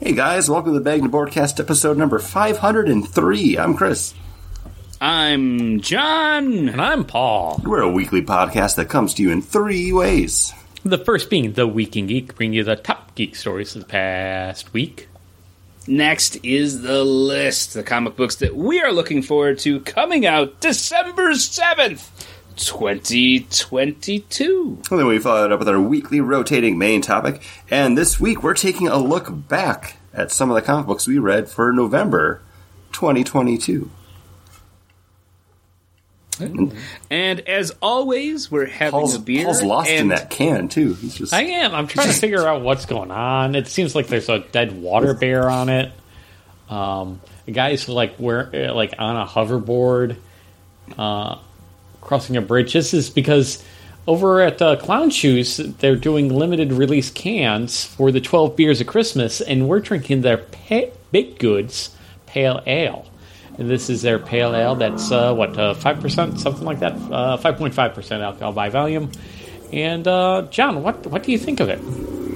Hey guys, welcome to the Bag and Boardcast episode number 503. I'm Chris. I'm John. And I'm Paul. We're a weekly podcast that comes to you in three ways. The first being The Week in Geek, bring you the top geek stories of the past week. Next is the list, the comic books that we are looking forward to coming out December 7th, 2022. And then we follow it up with our weekly rotating main topic. And this week we're taking a look back at some of the comic books we read for November 2022. And as always, we're having Paul's, a beer. Paul's lost in and- that can too. He's just I am. I'm trying to figure out what's going on. It seems like there's a dead water bear on it. Um, the guy's like where uh, like on a hoverboard, uh, crossing a bridge. This is because over at uh, Clown Shoes they're doing limited release cans for the 12 beers of Christmas, and we're drinking their pa- baked goods pale ale. And this is their pale ale that's uh, what five percent, something like that, uh, five point five percent alcohol by volume. And uh, John, what what do you think of it?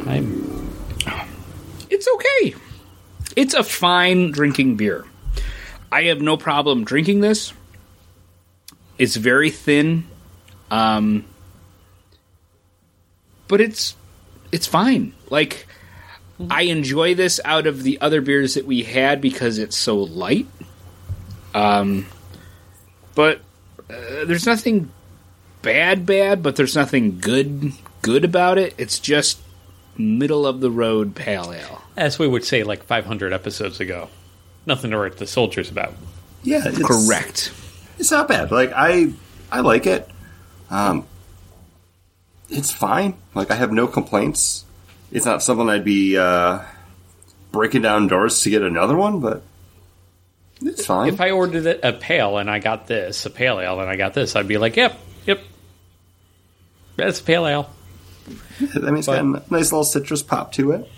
I'm It's okay. It's a fine drinking beer. I have no problem drinking this. It's very thin. Um but it's it's fine. Like I enjoy this out of the other beers that we had because it's so light. Um but uh, there's nothing bad bad, but there's nothing good good about it. It's just middle of the road pale ale. as we would say like 500 episodes ago. Nothing to write the soldiers about. yeah, it's, Correct. It's not bad. Like I I like it. Um it's fine. Like I have no complaints. It's not something I'd be uh breaking down doors to get another one, but it's fine. If I ordered it a pale and I got this, a pale ale and I got this, I'd be like, yep, yep, that's a pale ale. I mean it's got a nice little citrus pop to it.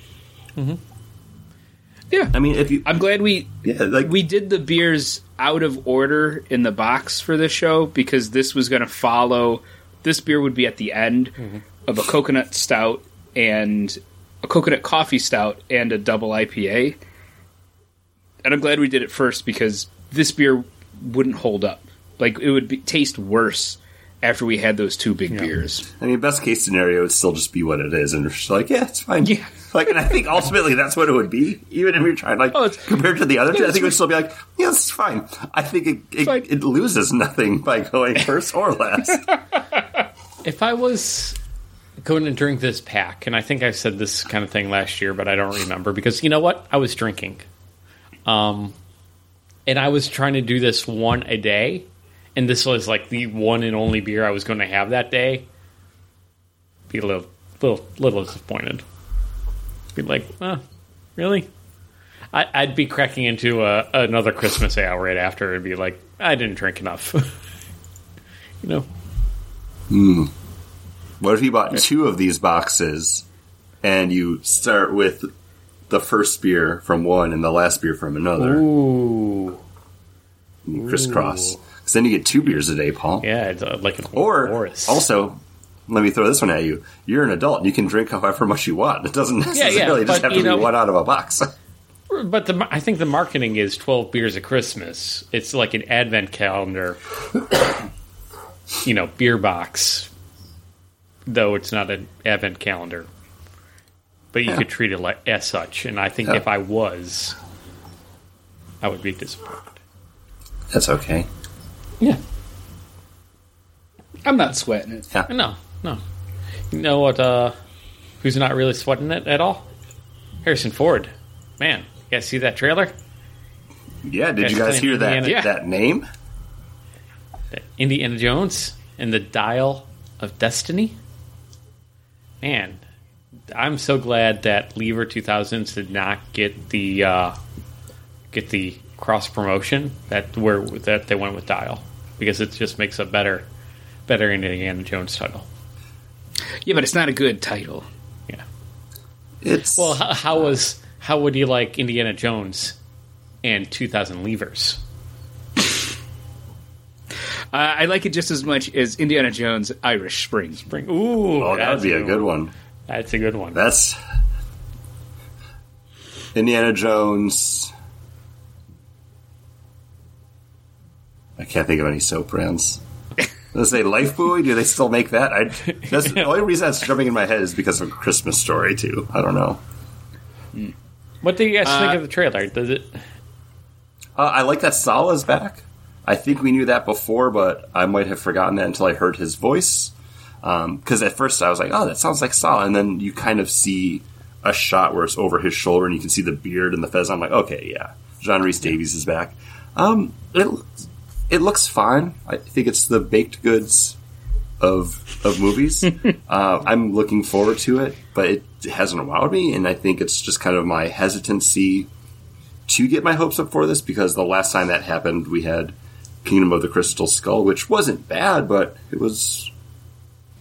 Yeah. I mean if you I'm glad we yeah, like we did the beers out of order in the box for this show because this was going to follow this beer would be at the end mm-hmm. of a coconut stout and a coconut coffee stout and a double IPA. And I'm glad we did it first because this beer wouldn't hold up. Like it would be, taste worse after we had those two big beers. I mean best case scenario would still just be what it is and it's just like, yeah, it's fine. Yeah. Like and I think ultimately that's what it would be. Even if you're trying like Oh, it's- compared to the other two, I think it would still be like, yeah, it's fine. I think it it, fine. it loses nothing by going first or last. If I was going to drink this pack, and I think I said this kind of thing last year, but I don't remember because you know what? I was drinking. Um, and I was trying to do this one a day, and this was like the one and only beer I was going to have that day. Be a little, little, little disappointed. Be like, uh, really? I, I'd be cracking into a, another Christmas ale right after, and be like, I didn't drink enough. you know. What if you bought two of these boxes and you start with the first beer from one and the last beer from another? Ooh. And you crisscross. Because then you get two beers a day, Paul. Yeah, it's uh, like an Or Ouroboros. also, let me throw this one at you. You're an adult and you can drink however much you want. It doesn't yeah, necessarily just but, have to you know- be one out of a box. But the, I think the marketing is twelve beers of Christmas. It's like an advent calendar, you know, beer box. Though it's not an advent calendar, but you could treat it like as such. And I think Yeah. if I was, I would be disappointed. That's okay. Yeah, I'm not sweating it. no, no. You know what? Uh, who's not really sweating it at all? Harrison Ford. Man, you guys see that trailer? Yeah, did you guys hear that, Indiana- that name? Indiana Jones and the Dial of Destiny. Man, I'm so glad that Lever 2000s did not get the uh, get the cross promotion that where that they went with Dial because it just makes a better better Indiana Jones title. Yeah, but it's not a good title. Yeah. It's Well, how, how was how would you like Indiana Jones and 2000 Levers? Uh, I like it just as much as Indiana Jones Irish Spring. Bring ooh, oh, that would that's be a good one. That's a good one. That's Indiana Jones. I can't think of any soap brands. Let's say Life Buoy. Do they still make that? I, that's the only reason that's jumping in my head is because of Christmas Story too. I don't know. What do you guys think Uh, of the trailer? Does it? Uh, I like that Sallah's back. I think we knew that before, but I might have forgotten that until I heard his voice. Because at first I was like, "Oh, that sounds like Sallah," and then you kind of see a shot where it's over his shoulder, and you can see the beard and the fez. I'm like, "Okay, yeah, John Rhys-Davies is back." Um, it it looks fine. I think it's the baked goods of of movies. uh, I'm looking forward to it, but it hasn't wowed me, and I think it's just kind of my hesitancy to get my hopes up for this because the last time that happened, we had Kingdom of the Crystal Skull, which wasn't bad, but it was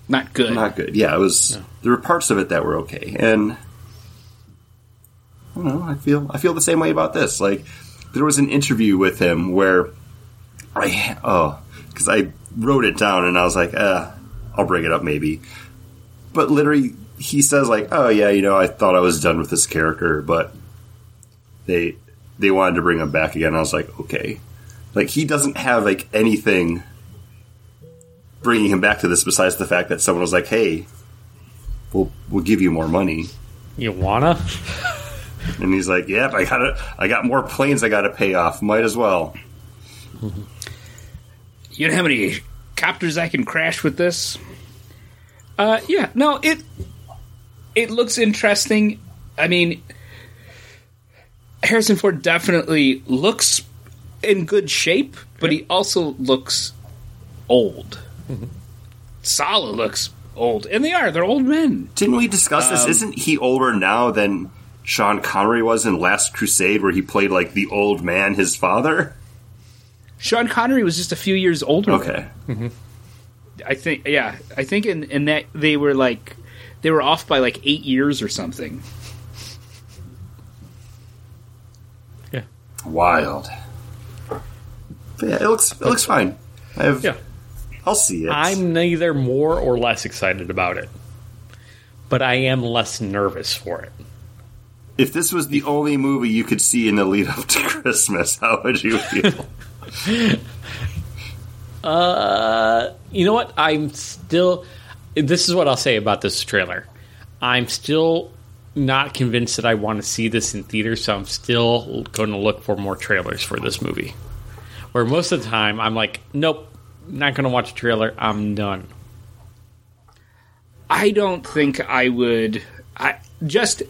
Not good. not good. Yeah, it was. There were parts of it that were okay, and I don't know. I feel I feel the same way about this. Like there was an interview with him where I oh because I wrote it down and I was like, uh, I'll bring it up maybe. But literally, he says like, oh yeah, you know, I thought I was done with this character, but they they wanted to bring him back again. I was like, okay, like he doesn't have like anything bringing him back to this besides the fact that someone was like, hey, we'll we'll give you more money. You wanna? And he's like, "Yep, I got to I got more planes I got to pay off. Might as well." You know how many copters I can crash with this? Uh, yeah, no, it it looks interesting. I mean, Harrison Ford definitely looks in good shape, but he also looks old. Sallah looks old, and they are. They're old men. Didn't we discuss this? Isn't he older now than Sean Connery was in Last Crusade, where he played like the old man, his father? Sean Connery was just a few years older. Okay, mm-hmm. I think. Yeah, I think in in that they were like they were off by like eight years or something. Yeah. wild. But yeah, it looks it looks fine. I have. Yeah. I'll see it. I'm neither more or less excited about it, but I am less nervous for it. if this was the only movie you could see in the lead up to Christmas, how would you feel? Uh, you know what? I'm still. This is what I'll say about this trailer. I'm still not convinced that I want to see this in theaters, so I'm still going to look for more trailers for this movie. Where most of the time, I'm like, nope, not going to watch a trailer. I'm done. I don't think I would. I just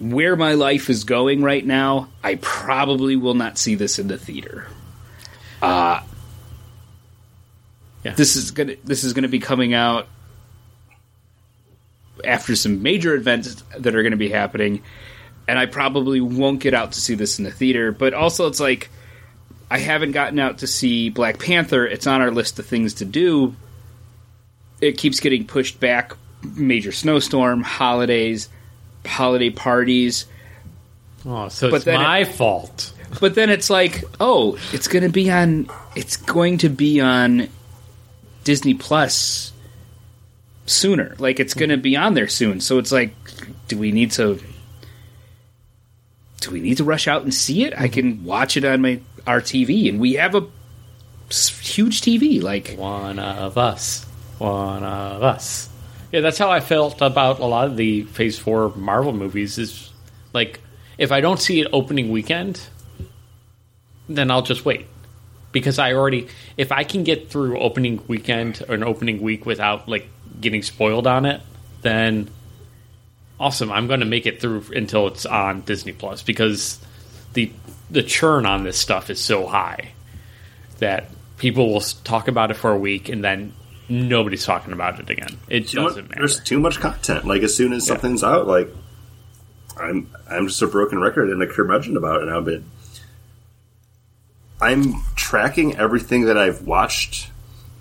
where my life is going right now. I probably will not see this in the theater. Uh Yeah. This is gonna. This is gonna be coming out after some major events that are going to be happening, and I probably won't get out to see this in the theater. But also, it's like I haven't gotten out to see Black Panther. It's on our list of things to do. It keeps getting pushed back. Major snowstorm, holidays, holiday parties. Oh, so But it's my fault. But then it's like, oh, it's going to be on. It's going to be on Disney Plus sooner. Like it's going to be on there soon. So it's like, do we need to? Do we need to rush out and see it? I can watch it on my our TV, and we have a huge TV. Like, One of us. One of us. Yeah, that's how I felt about a lot of the Phase 4 Marvel movies. Is like, if I don't see it opening weekend, then I'll just wait. Because I already, if I can get through opening weekend or an opening week without, like, getting spoiled on it, then awesome. I'm going to make it through until it's on Disney Plus because the the churn on this stuff is so high that people will talk about it for a week and then nobody's talking about it again. It doesn't matter. There's too much content. Like as soon as something's out, like I'm I'm just a broken record and a curmudgeon about it now. But I'm tracking everything that I've watched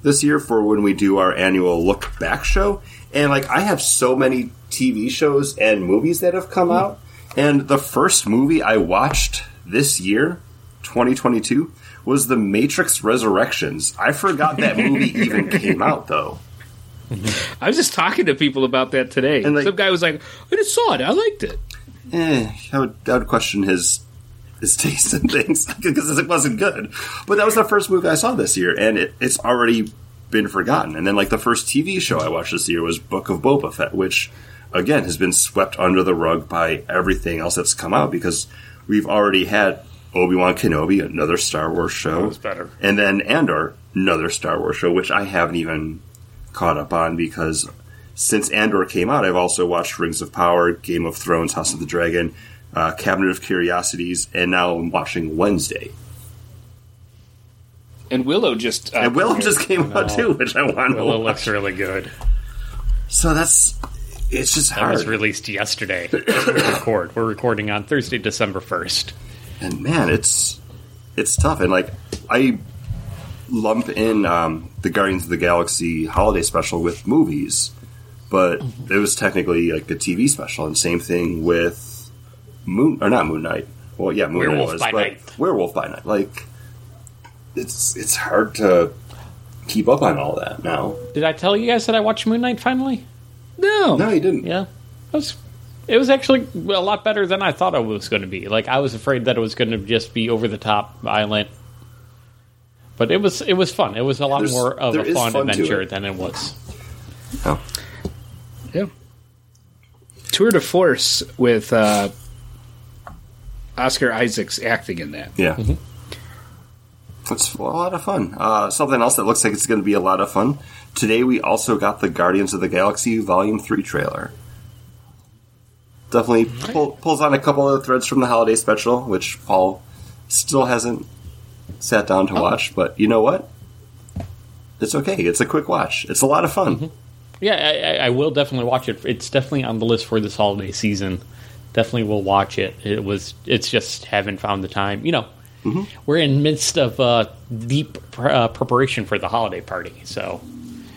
this year for when we do our annual look back show, and like I have so many TV shows and movies that have come out, and the first movie I watched this year, 2022. Was The Matrix Resurrections. I forgot that movie even came out, though. I was just talking to people about that today. And, like- Some guy was like, "I just saw it. I liked it." eh, I would, I would question his his taste in things because it wasn't good. But that was the first movie I saw this year, and it, it's already been forgotten. And then, like the first TV show I watched this year was Book of Boba Fett, which again has been swept under the rug by everything else that's come out because we've already had Obi Wan Kenobi, another Star Wars show, That was better. and then Andor, another Star Wars show, which I haven't even caught up on because since Andor came out, I've also watched Rings of Power, Game of Thrones, House of the Dragon, uh, Cabinet of Curiosities, and now I'm watching Wednesday. And Willow just uh, And Willow just came out No. too, which I want to Willow watch. looks really good. So that's it's just That hard. was released yesterday. we record. We're recording on Thursday, December first. and man, it's it's tough. And like I lump in um, the Guardians of the Galaxy holiday special with movies, but it was technically like a TV special. And same thing with Moon or not Moon Knight. Well, yeah, Moon Werewolf Knight was, by but Night. Werewolf by Night. Like it's it's hard to keep up on all that now. Did I tell you guys that I watched Moon Knight finally? no. No, you didn't. Yeah, it was. It was actually a lot better than I thought it was going to be. Like I was afraid that it was going to just be over the top violent, but it was. It was fun. It was a lot There's- more of a fun, fun adventure it. than it was. Oh. Yeah. Tour de Force with uh, Oscar Isaacs acting in that. Yeah. Mm-hmm. It's a lot of fun. Uh, something else that looks like it's going to be a lot of fun. Today we also got the Guardians of the Galaxy Volume 3 trailer. Definitely pull, pulls on a couple of threads from the holiday special, which Paul still hasn't sat down Oh. to watch, but you know what? It's okay. It's a quick watch. It's a lot of fun. Mm-hmm. Yeah, I, I- I will definitely watch it. It's definitely on the list for this holiday season. Definitely will watch it. It was. It's just haven't found the time. You know, Mm-hmm. we're in midst of uh, deep pr- uh, preparation for the holiday party. So,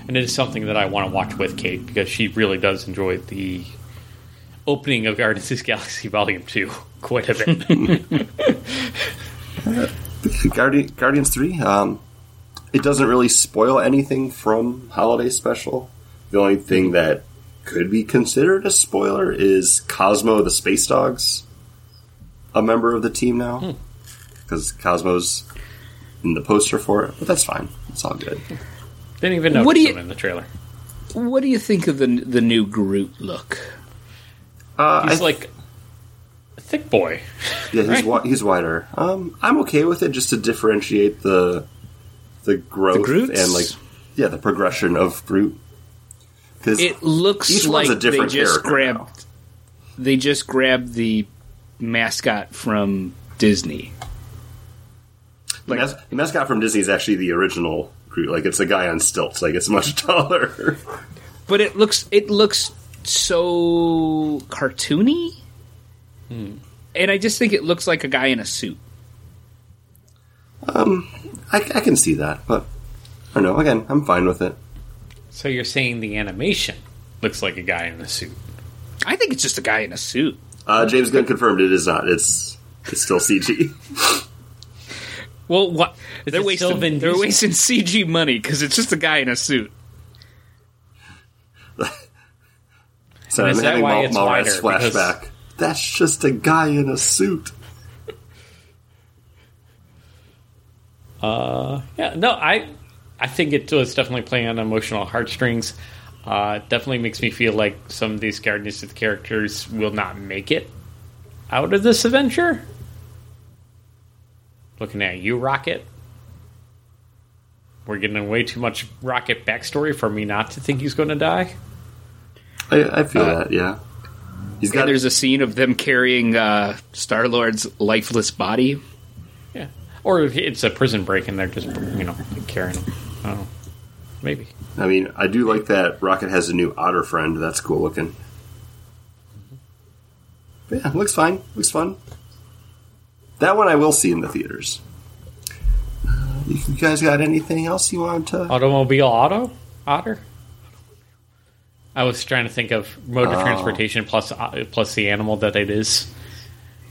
and it is something that I want to watch with Kate because she really does enjoy the opening of Guardians of Galaxy Volume Two quite a bit. Guardi- Guardians 3, um, it doesn't really spoil anything from Holiday Special. The only thing that could be considered a spoiler is Cosmo the Space Dogs, a member of the team now. Because Cosmo's in the poster for it, but that's fine. It's all good. Didn't even notice What do you- him in the trailer. What do you think of the the new Groot look? Uh, He's I- like a thick boy. yeah, he's, right. wi- he's wider. Um, I'm okay with it just to differentiate the the growth Groots? and like yeah the progression of Groot. Because It looks Each like one's a different they just grabbed now. they just grabbed the mascot from Disney. The, mas- the mascot from Disney is actually the original Groot. Like it's a guy on stilts. Like it's much taller. But it looks it looks so cartoony. Hmm. And I just think it looks like a guy in a suit. I, I can see that, but I don't know. Again, I'm fine with it. So you're saying the animation looks like a guy in a suit? I think it's just a guy in a suit. Uh, James Gunn confirmed it is not. It's it's still CG. Well, what Is they're it still wasting Vin they're wasting CG money because it's just a guy in a suit. Sorry, is I'm having why Mal- it's Mallrats wider? Because- flashback. That's just a guy in a suit. Uh, yeah, no, I, I think it was definitely playing on emotional heartstrings. Uh, definitely makes me feel like some of these Guardians of the characters will not make it out of this adventure. Looking at you, Rocket. We're getting way too much Rocket backstory for me not to think he's going to die. I, I feel Uh, that. Yeah, he's And got. there's a scene of them carrying uh, Star Lord's lifeless body. Yeah, or it's a prison break and they're just you know carrying him. I don't know. Maybe. I mean, I do like that Rocket has a new otter friend. That's cool looking. But yeah, looks fine. Looks fun. That one I will see in the theaters. Uh, you you guys got anything else you want to? Automobile auto otter. I was trying to think of mode of Oh. transportation plus uh, plus the animal that it is.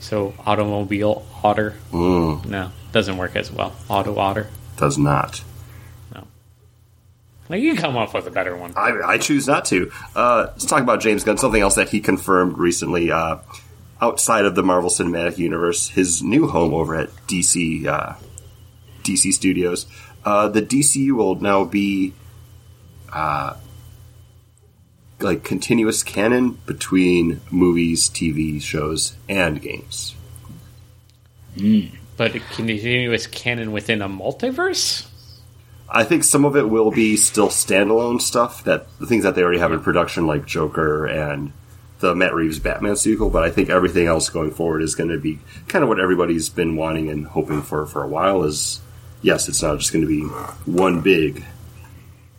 So automobile otter. Mm, No, doesn't work as well. Auto otter. does not. Like you can come up with a better one. I, I choose not to. Uh, let's talk about James Gunn. Something else that he confirmed recently. Uh, outside of the Marvel Cinematic Universe, his new home over at DC uh, DC Studios. Uh, the DCU will now be uh, like continuous canon between movies, TV shows, and games. But a continuous canon within a multiverse? I think some of it will be still standalone stuff that the things that they already have in production, like Joker and the Matt Reeves Batman sequel. But I think everything else going forward is going to be kind of what everybody's been wanting and hoping for for a while. Is yes, it's not just going to be one big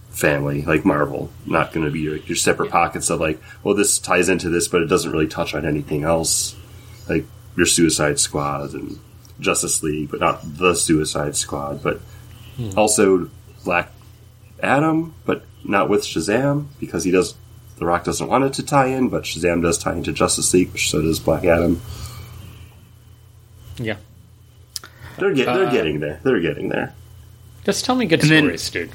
family like Marvel. Not going to be your, your separate pockets of like, well, this ties into this, but it doesn't really touch on anything else, like your Suicide Squad and Justice League, but not the Suicide Squad, but also Black Adam, but not with Shazam because he does. The Rock doesn't want it to tie in, but Shazam does tie into Justice League, which so does Black Adam. Yeah. They're get, they're getting there. They're getting there. Just tell me good And then- stories, dude.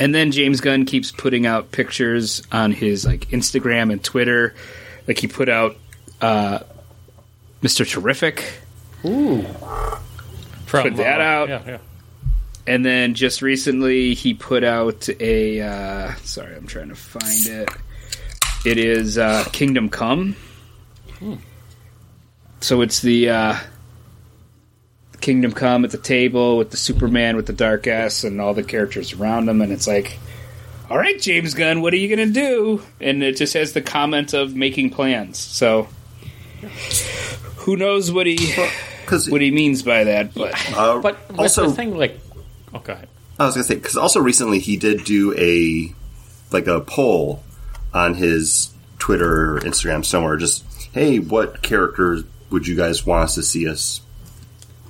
And then James Gunn keeps putting out pictures on his like Instagram and Twitter. Like he put out uh, Mr. Terrific, Ooh. From, Put that uh, out. Yeah, yeah. And then just recently he put out a. Uh, sorry, I'm trying to find it. It is uh, Kingdom Come. Hmm. So it's the uh, Kingdom Come at the table with the Superman with the dark S and all the characters around him, and it's like, all right, James Gunn, what are you going to do? And it just has the comment of making plans. So who knows what he Because what he means by that? But uh, But also, the thing, like, oh, go ahead. I was gonna say because also recently he did do a like a poll on his Twitter or Instagram somewhere. Just hey, what characters would you guys want us to see us,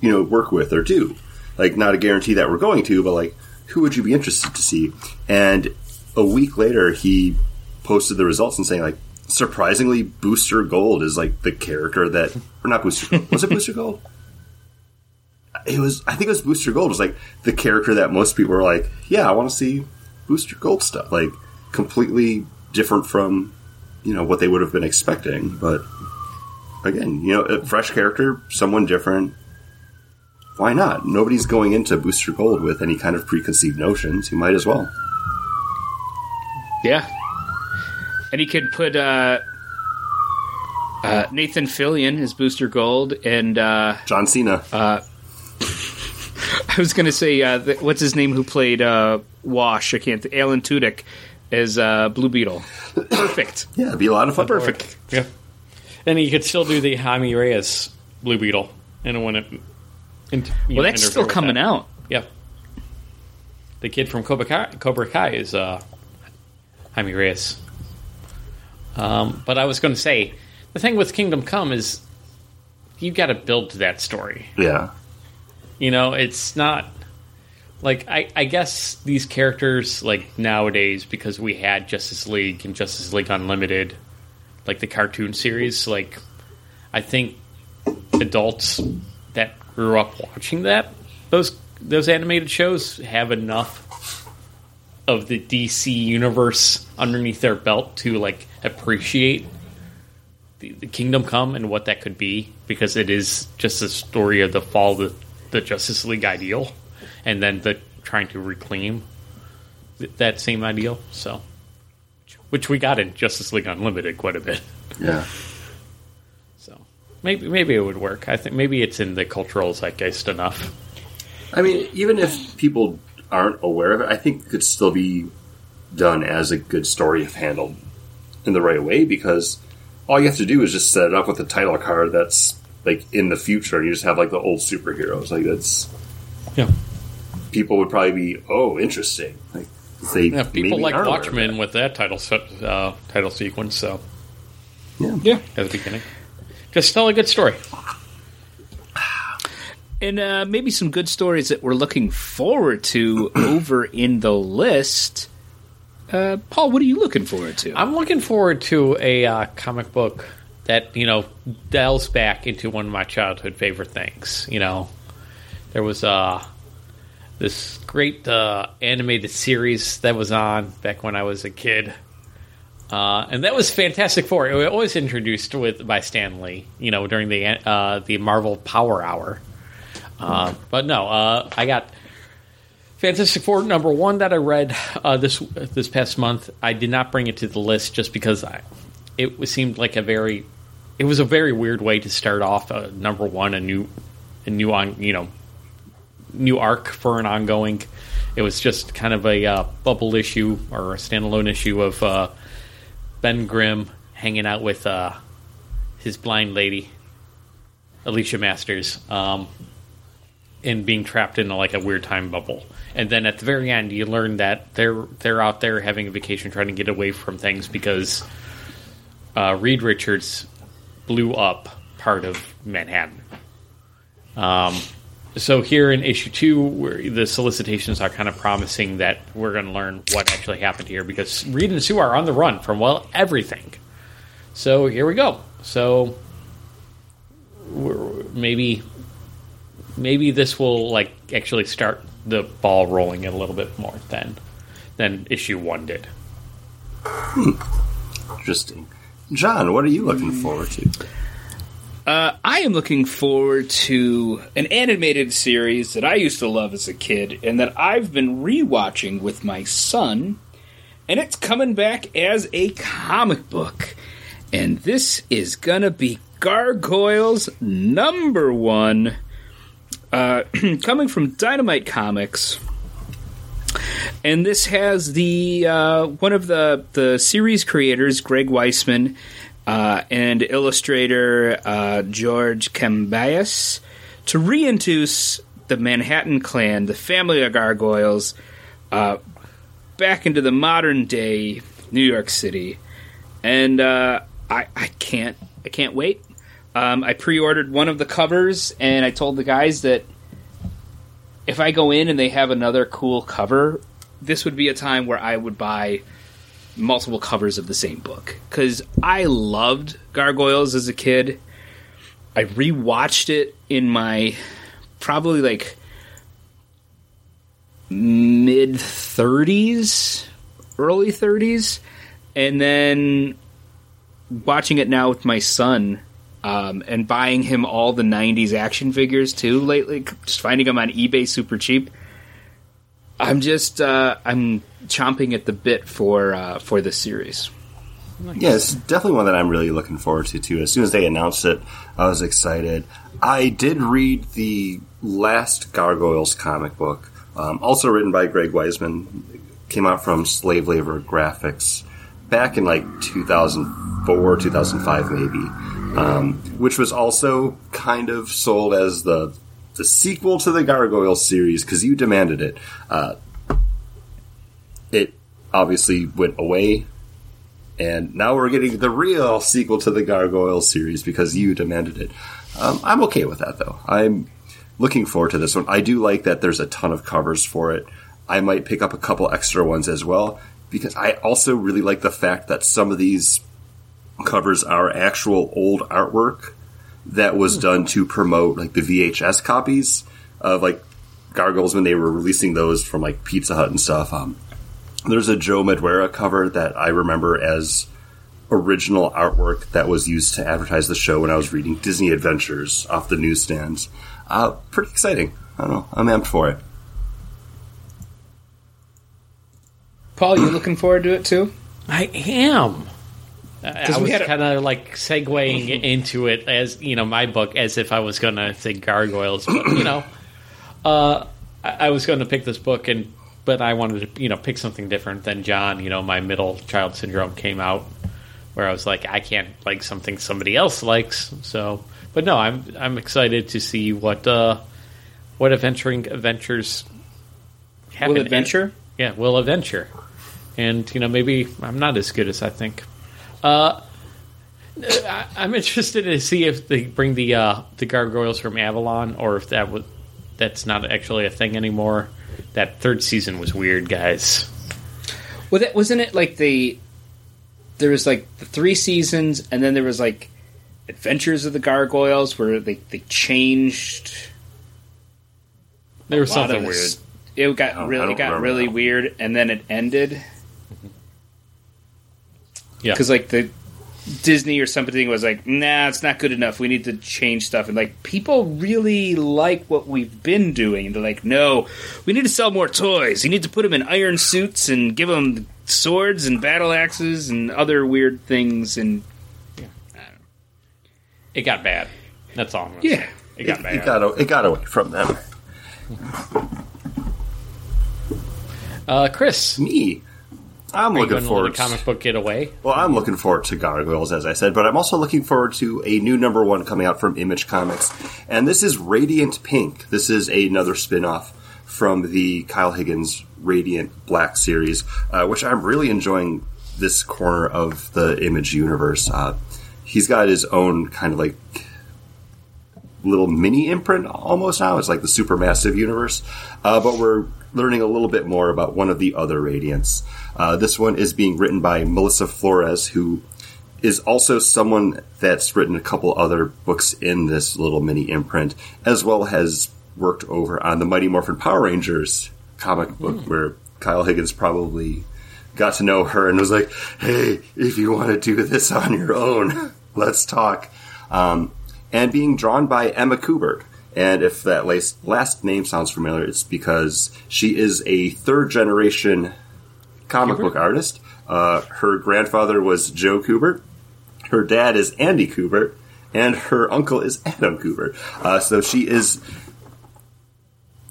you know, work with or do? Like not a guarantee that we're going to, but like who would you be interested to see? And a week later, he posted the results and saying like. Surprisingly, Booster Gold is like the character that, or not Booster. Was it Booster Gold? It was I think it was Booster Gold was like the character that most people were like, yeah, I want to see Booster Gold stuff, like completely different from you know what they would have been expecting. But again, you know, a fresh character, someone different. Why not? Nobody's going into Booster Gold with any kind of preconceived notions. You might as well. Yeah. And he could put uh, uh, Nathan Fillion as Booster Gold, and uh, John Cena. I was going to say, uh, th- what's his name who played uh, Wash? I can't. Th- Alan Tudyk as uh, Blue Beetle. Perfect. yeah, it'd be a lot of fun. Perfect. Yeah. And you could still do the Jaime Reyes Blue Beetle, and when it. in- you know, Well, that's still coming that. out. Yeah. The kid from Cobra Kai, Cobra Kai is uh, Jaime Reyes. Um, but I was going to say, the thing with Kingdom Come is you got to build to that story. Yeah, You know, it's not like I, I guess these characters like nowadays because we had Justice League and Justice League Unlimited, like the cartoon series. Like, I think adults that grew up watching that those those animated shows have enough of the DC universe underneath their belt to like appreciate the, the Kingdom Come and what that could be because it is just a story of the fall of the, the Justice League ideal and then the trying to reclaim th- that same ideal. So, which we got in Justice League Unlimited quite a bit. yeah. So maybe maybe it would work. I think maybe it's in the cultural zeitgeist enough. I mean, even if people aren't aware of it, I think it could still be done as a good story if handled in the right way because all you have to do is just set it up with a title card that's like in the future and you just have like the old superheroes. Like that's Yeah. people would probably be oh interesting. Like they Yeah, people maybe like aren't aware Watchmen with that title se- uh, title sequence. So Yeah. Yeah. at the beginning, just tell a good story. And uh, maybe some good stories that we're looking forward to over in the list. Uh, Paul, what are you looking forward to? I'm looking forward to a uh, comic book that you know delves back into one of my childhood favorite things. You know, there was uh, this great uh, animated series that was on back when I was a kid Uh, and that was Fantastic Four. It was always introduced with by Stan Lee, you know, during the uh, the Marvel Power Hour. Uh, but no, uh, I got Fantastic Four number one that I read uh, this this past month. I did not bring it to the list just because I, it seemed like a very it was a very weird way to start off uh, number one a new a new on you know new arc for an ongoing. It was just kind of a uh, bubble issue or a standalone issue of uh, Ben Grimm hanging out with uh, his blind lady, Alicia Masters, um, and being trapped in like a weird time bubble. And then at the very end, you learn that they're they're out there having a vacation, trying to get away from things because uh, Reed Richards blew up part of Manhattan. Um, so here in issue two, the solicitations are kind of promising that we're going to learn what actually happened here because Reed and Sue are on the run from well everything. So here we go. So maybe maybe this will like actually start the ball rolling a little bit more than than issue one did. Hmm. Interesting. John, what are you looking forward to? Uh, I am looking forward to an animated series that I used to love as a kid and that I've been rewatching with my son. And it's coming back as a comic book. And this is going to be Gargoyles number one, uh, coming from Dynamite Comics. And this has the uh, one of the the series creators, Greg Weisman, uh, and illustrator uh, George Kambadais to reintroduce the Manhattan Clan, the family of gargoyles, uh, back into the modern day New York City, and uh, I, I can't I can't wait. Um, I pre-ordered one of the covers, and I told the guys that if I go in and they have another cool cover, this would be a time where I would buy multiple covers of the same book because I loved Gargoyles as a kid. I rewatched it in my probably like mid 30s, early 30s, and then watching it now with my son um, and buying him all the 90s action figures too lately, just finding them on eBay super cheap. I'm just uh, I'm chomping at the bit for uh, for this series. Yeah, it's definitely one that I'm really looking forward to too. As soon as they announced it, I was excited. I did read the last Gargoyles comic book, um, also written by Greg Weisman. Came out from Slave Labor Graphics back in like 2004, 2005, maybe, um, which was also kind of sold as the the sequel to the Gargoyle series because you demanded it. Uh, it obviously went away, and now we're getting the real sequel to the Gargoyle series because you demanded it. Um, I'm okay with that though. I'm looking forward to this one. I do like that there's a ton of covers for it. I might pick up a couple extra ones as well because I also really like the fact that some of these covers our actual old artwork that was hmm. done to promote like the VHS copies of like Gargoyles when they were releasing those from like Pizza Hut and stuff. Um, there's a Joe Madureira cover that I remember as original artwork that was used to advertise the show when I was reading Disney Adventures off the newsstands. Uh, pretty exciting. I don't know. I'm amped for it. Paul, you looking forward to it too? I am. I was kind of like segueing into it as you know my book as if I was going to say gargoyles, but you know, uh, I, I was going to pick this book and but I wanted to you know pick something different than John. You know, my middle child syndrome came out where I was like, I can't like something somebody else likes. So, but no, I'm I'm excited to see what uh, what adventuring adventures happen. Will adventure? Yeah, will adventure. And you know, maybe I'm not as good as I think. Uh, I, am interested to see if they bring the uh, the gargoyles from Avalon, or if that was that's not actually a thing anymore. That third season was weird, guys. Well, that wasn't it like the there was like the three seasons, and then there was like Adventures of the Gargoyles, where they they changed. There was something weird. It got really it got really that. weird, and then it ended. Yeah. because like the Disney or something was like, nah, it's not good enough. We need to change stuff. And like people really like what we've been doing. And they're like, no, we need to sell more toys. You need to put them in iron suits and give them swords and battle axes and other weird things. And yeah, It got bad. That's all. I'm gonna yeah, say. it got It, bad. it got it got away from them. uh, Chris, Me, I'm are looking to forward. the comic book get away? Well, I'm looking forward to Gargoyles, as I said, but I'm also looking forward to a new number one coming out from Image Comics, and this is Radiant Pink. This is another spin-off from the Kyle Higgins Radiant Black series, uh, which I'm really enjoying. This corner of the Image universe. Uh, he's got his own kind of like little mini imprint almost now. It's like the supermassive universe. Uh, but we're learning a little bit more about one of the other Radiants. Uh, this one is being written by Melissa Flores, who is also someone that's written a couple other books in this little mini imprint, as well as worked over on the Mighty Morphin Power Rangers comic book, where Kyle Higgins probably got to know her and was like, "Hey, if you want to do this on your own, let's talk." Um, and being drawn by Emma Kubert. And if that last, last name sounds familiar, it's because she is a third generation comic book artist. Uh, her grandfather was Joe Kubert. Her dad is Andy Kubert, and her uncle is Adam Kubert. Uh, so she is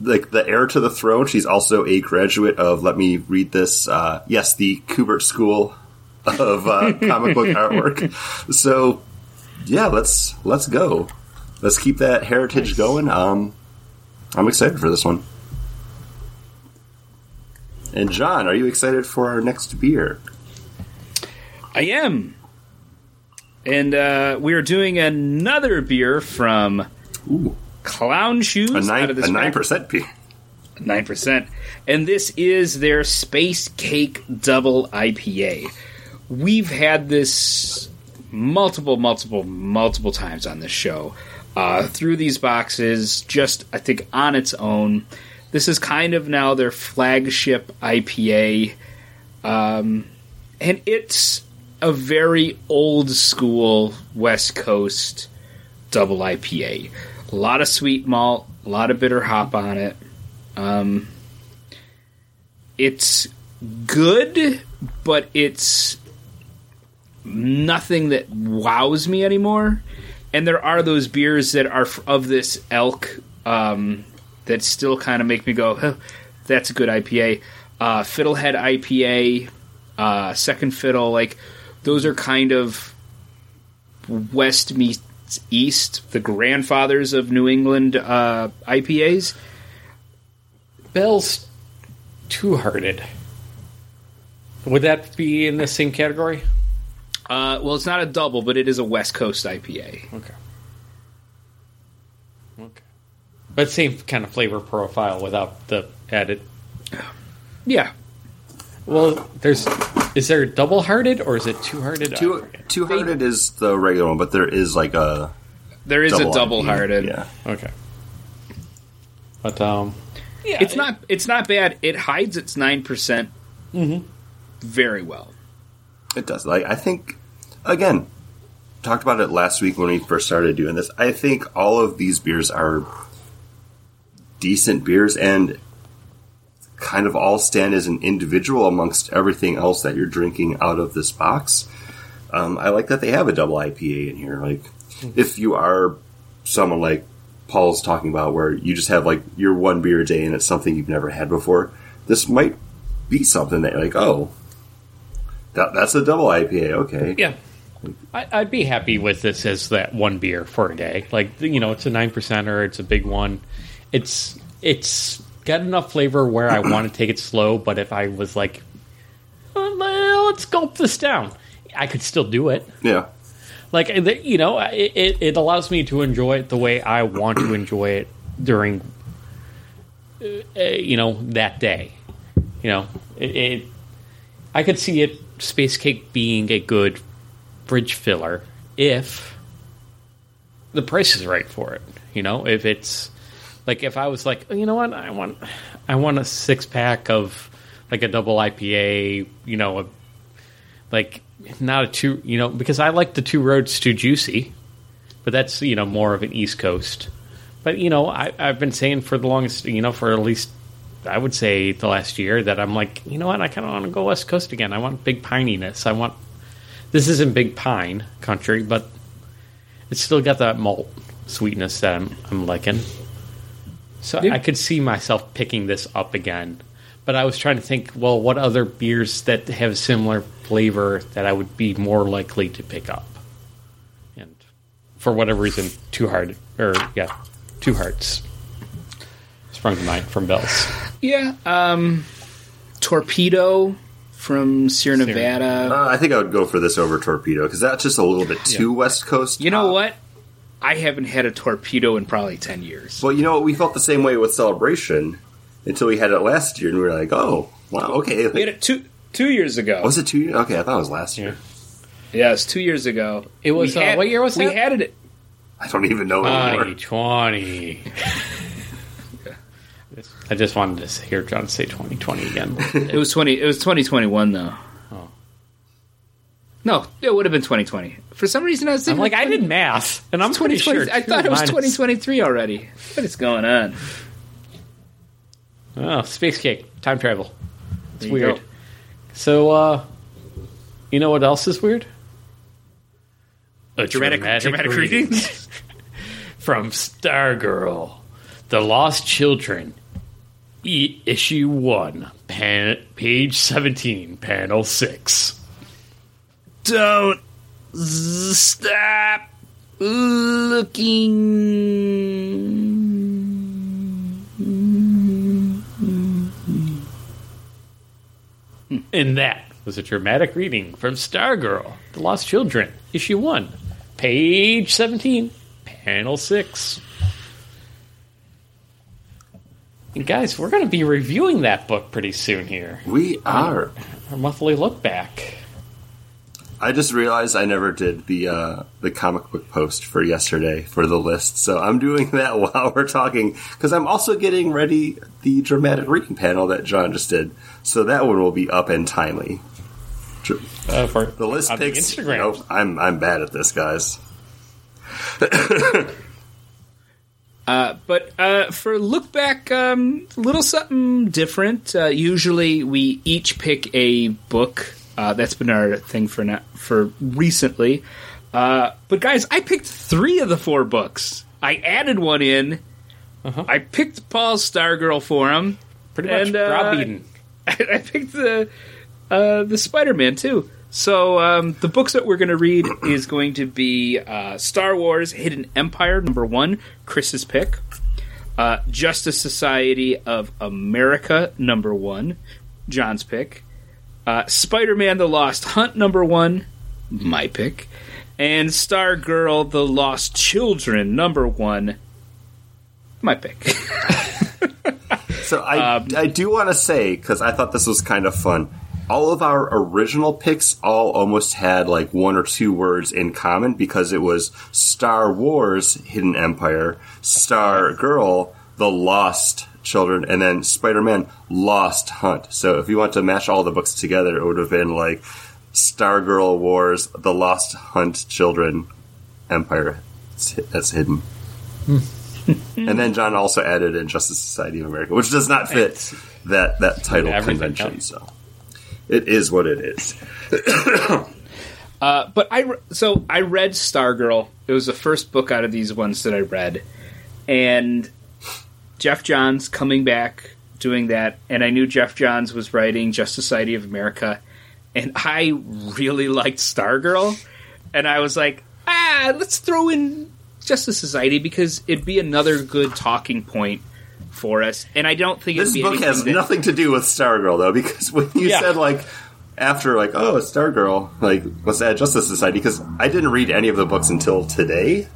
like the heir to the throne. She's also a graduate of. Let me read this. Uh, yes, the Kubert School of uh, Comic Book Artwork. So yeah, let's let's go. Let's keep that heritage going. Um, I'm excited for this one. And John, are you excited for our next beer? I am. And uh, we are doing another beer from Ooh, Clown Shoes a nine out of this a nine percent beer. Nine percent, and this is their Space Cake Double IPA. We've had this multiple, multiple, multiple times on this show uh, through these boxes. Just I think on its own, this is kind of now their flagship IPA, um, and it's a very old school West Coast double IPA. A lot of sweet malt, a lot of bitter hop on it. Um, it's good, but it's nothing that wows me anymore. And there are those beers that are of this elk um, that still kind of make me go, "That's a good IPA." Uh, Fiddlehead IPA, uh, Second Fiddle, like those are kind of West meets East, the grandfathers of New England uh, IPAs. Bell's Two Hearted. Would that be in the same category? Uh, well, it's not a double, but it is a West Coast IPA. Okay. Okay. But same kind of flavor profile without the added. Yeah, Well, there's. Is there double hearted or is it two hearted? Two two hearted is the regular one, but there is like a there is double a double hearted. Yeah, Okay. But um, yeah, It's not. It's not bad. It hides its nine percent mm-hmm. very well. It does. Like I think again, talked about it last week when we first started doing this. I think all of these beers are decent beers and kind of all stand as an individual amongst everything else that you're drinking out of this box. Um, I like that they have a double IPA in here. Like, if you are someone like Paul's talking about, where you just have like your one beer a day and it's something you've never had before, this might be something that you're like, oh, that, that's a double IPA. Okay, Yeah. I, I'd be happy with this as that one beer for a day. Like you know, it's a nine percenter. It's a big one. It's it's got enough flavor where I want to take it slow. But if I was like, "Uh, let's gulp this down, I could still do it. yeah, Like you know, it, it, it allows me to enjoy it the way I want to enjoy it during, uh, uh, you know, that day. You know, it, it. I could see it space cake being a good fridge filler if the price is right for it. You know, if it's like if I was like, "Oh, you know what, I want, I want a six pack of like a double IPA. You know, a like not a two, you know, because I like the two roads too juicy, but that's you know more of an East Coast. But you know, I, I've been saying for the longest, you know, for at least I would say the last year that I'm like, you know what, I kind of want to go West Coast again. I want big pininess. I want this isn't big pine country, but it's still got that malt sweetness that I'm, I'm liking. So Yeah. I could see myself picking this up again. But I was trying to think, well, what other beers that have similar flavor that I would be more likely to pick up? And for whatever reason, Two hard or yeah, Two Hearts sprung to mind from Bell's. Yeah. Um, Torpedo from Sierra Nevada. Uh, I think I would go for this over Torpedo because that's just a little bit too West Coast. You know Uh, what? I haven't had a torpedo in probably ten years. Well, you know, what? we felt the same way with Celebration until we had it last year, and we were like, "Oh, wow, okay." We had it two two years ago. was it two? years? Okay, I thought it was last year. Yeah, it's two years ago. It was, We uh, what year was we that? had it. I don't even know anymore. 2020. I just wanted to hear John say 2020 again. It was twenty. It was twenty twenty one though. Oh. No, it would have been twenty twenty. For some reason, I was I'm thinking like, I did math, and I'm pretty 2020 sure. I thought it was minus- twenty twenty three already. What is going on? Oh, space cake, time travel. It's weird. go. So, uh, you know what else is weird? A Dramatic, dramatic, readings. from Stargirl, The Lost Children, issue one, pan- page 17, panel six. Don't s- stop looking. And that was a dramatic reading from Stargirl, The Lost Children, issue one, page 17, panel six. And guys, we're going to be reviewing that book pretty soon here. We are. Our monthly look back. I just realized I never did the uh, the comic book post for yesterday for the list, so I'm doing that while we're talking because I'm also getting ready the dramatic reading panel that John just did. So that one will be up and timely. Uh, for The list the picks. Instagram. Nope, I'm I'm bad at this, guys. Uh, but uh, for look back, um, a little something different. Uh, usually, we each pick a book. Uh, that's been our thing for now, for recently. Uh, but guys, I picked three of the four books. I added one in. Uh-huh. I picked Paul's Stargirl for him. Pretty much and, Rob Eden. I picked the uh, the Spider Man too. So um, the books that we're going to read is going to be uh, Star Wars: Hidden Empire number one, Chris's pick. Uh, Justice Society of America number one, John's pick. Uh, Spider Man: The Lost Hunt number one, my pick. And Star Girl: The Lost Children number one, my pick. So I Um, I do want to say because I thought this was kind of fun. All of our original picks all almost had like one or two words in common because it was Star Wars Hidden Empire, Star Girl The Lost Children, and then Spider Man Lost Hunt. So if you want to match all the books together, it would have been like Star Girl Wars The Lost Hunt Children Empire. That's hidden. Hmm. and then John also added in Justice Society of America, which does not fit that that title convention. So it is what it is. Uh, but I re- so I read Stargirl. It was the first book out of these ones that I read, and Geoff Johns coming back doing that, and I knew Geoff Johns was writing Justice Society of America, and I really liked Stargirl, and I was like, ah, let's throw in Justice Society because it'd be another good talking point for us, and I don't think This it'd be book has that- nothing to do with Stargirl though, because when you Yeah. said like after like oh it's Stargirl, like let's add Justice Society because I didn't read any of the books until today.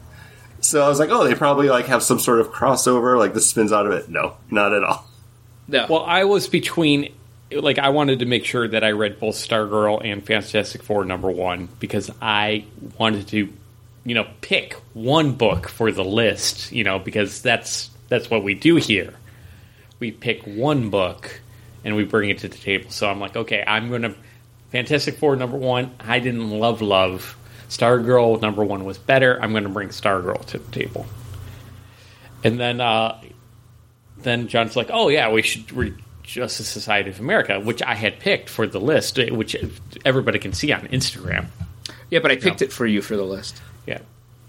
So I was like, oh, they probably like have some sort of crossover, like this spins out of it. No, not at all. No. Well, I was between, like, I wanted to make sure that I read both Stargirl and Fantastic Four number one because I wanted to, you know, pick one book for the list, you know, because that's that's what we do here. We pick one book and we bring it to the table. So I'm like, okay, I'm going to Fantastic Four number one. I didn't love love. Stargirl number one was better. I'm going to bring Stargirl to the table. And then, uh, then John's like, "Oh yeah, we should read Justice Society of America," which I had picked for the list, which everybody can see on Instagram. Yeah, but I picked it for you for the list.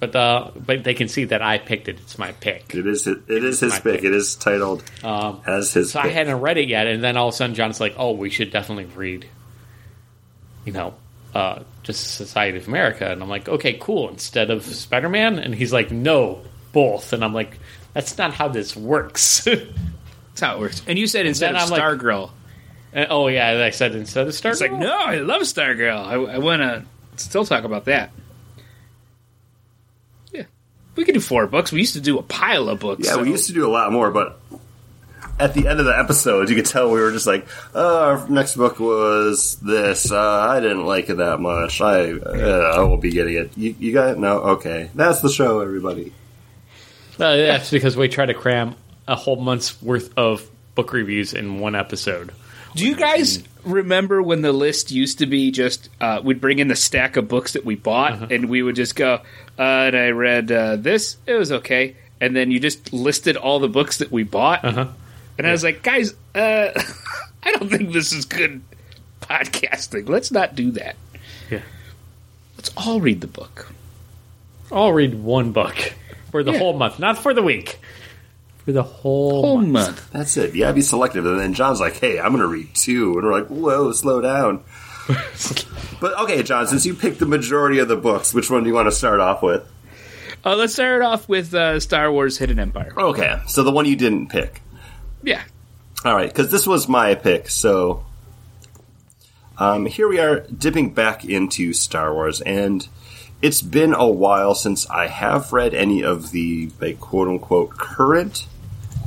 Yeah, but uh, but they can see that I picked it. It's my pick. It is. It is his pick. pick. It is titled Um, as his. So I hadn't read it yet, and then all of a sudden John's like, "Oh, we should definitely read." You know, uh, just Society of America, and I'm like, "Okay, cool." Instead of Spider Man, and he's like, "No, both," and I'm like, "That's not how this works." That's how it works. And you said instead then of I'm like- Stargirl. And- oh yeah, I said instead of Star. It's like, no, I love Stargirl. I, I want to still talk about that. Yeah. We could do four books. We used to do a pile of books. Yeah, so- we used to do a lot more, but at the end of the episode, you could tell we were just like, oh, our next book was this. Uh, I didn't like it that much. I, uh, I will be getting it. You, you got it? No? Okay. That's the show, everybody. Uh, that's because we try to cram a whole month's worth of book reviews in one episode. Do you guys remember when the list used to be just uh, we'd bring in the stack of books that we bought Uh-huh. and we would just go, uh, and I read uh, this, it was okay. And then you just listed all the books that we bought. Uh-huh. And I was like, guys, uh, I don't think this is good podcasting. Let's not do that. Yeah. Let's all read the book. I'll read one book for the Yeah. whole month, not for the week. For the whole, Whole month. month. That's it. Yeah, be selective. And then John's like, hey, I'm gonna read two. And we're like, whoa, slow down. but okay, John, since you picked the majority of the books, which one do you want to start off with? Uh, let's start it off with uh, Star Wars Hidden Empire. Okay, so the one you didn't pick. Yeah. All right, because this was my pick. So um, here we are dipping back into Star Wars, and it's been a while since I have read any of the like, quote unquote current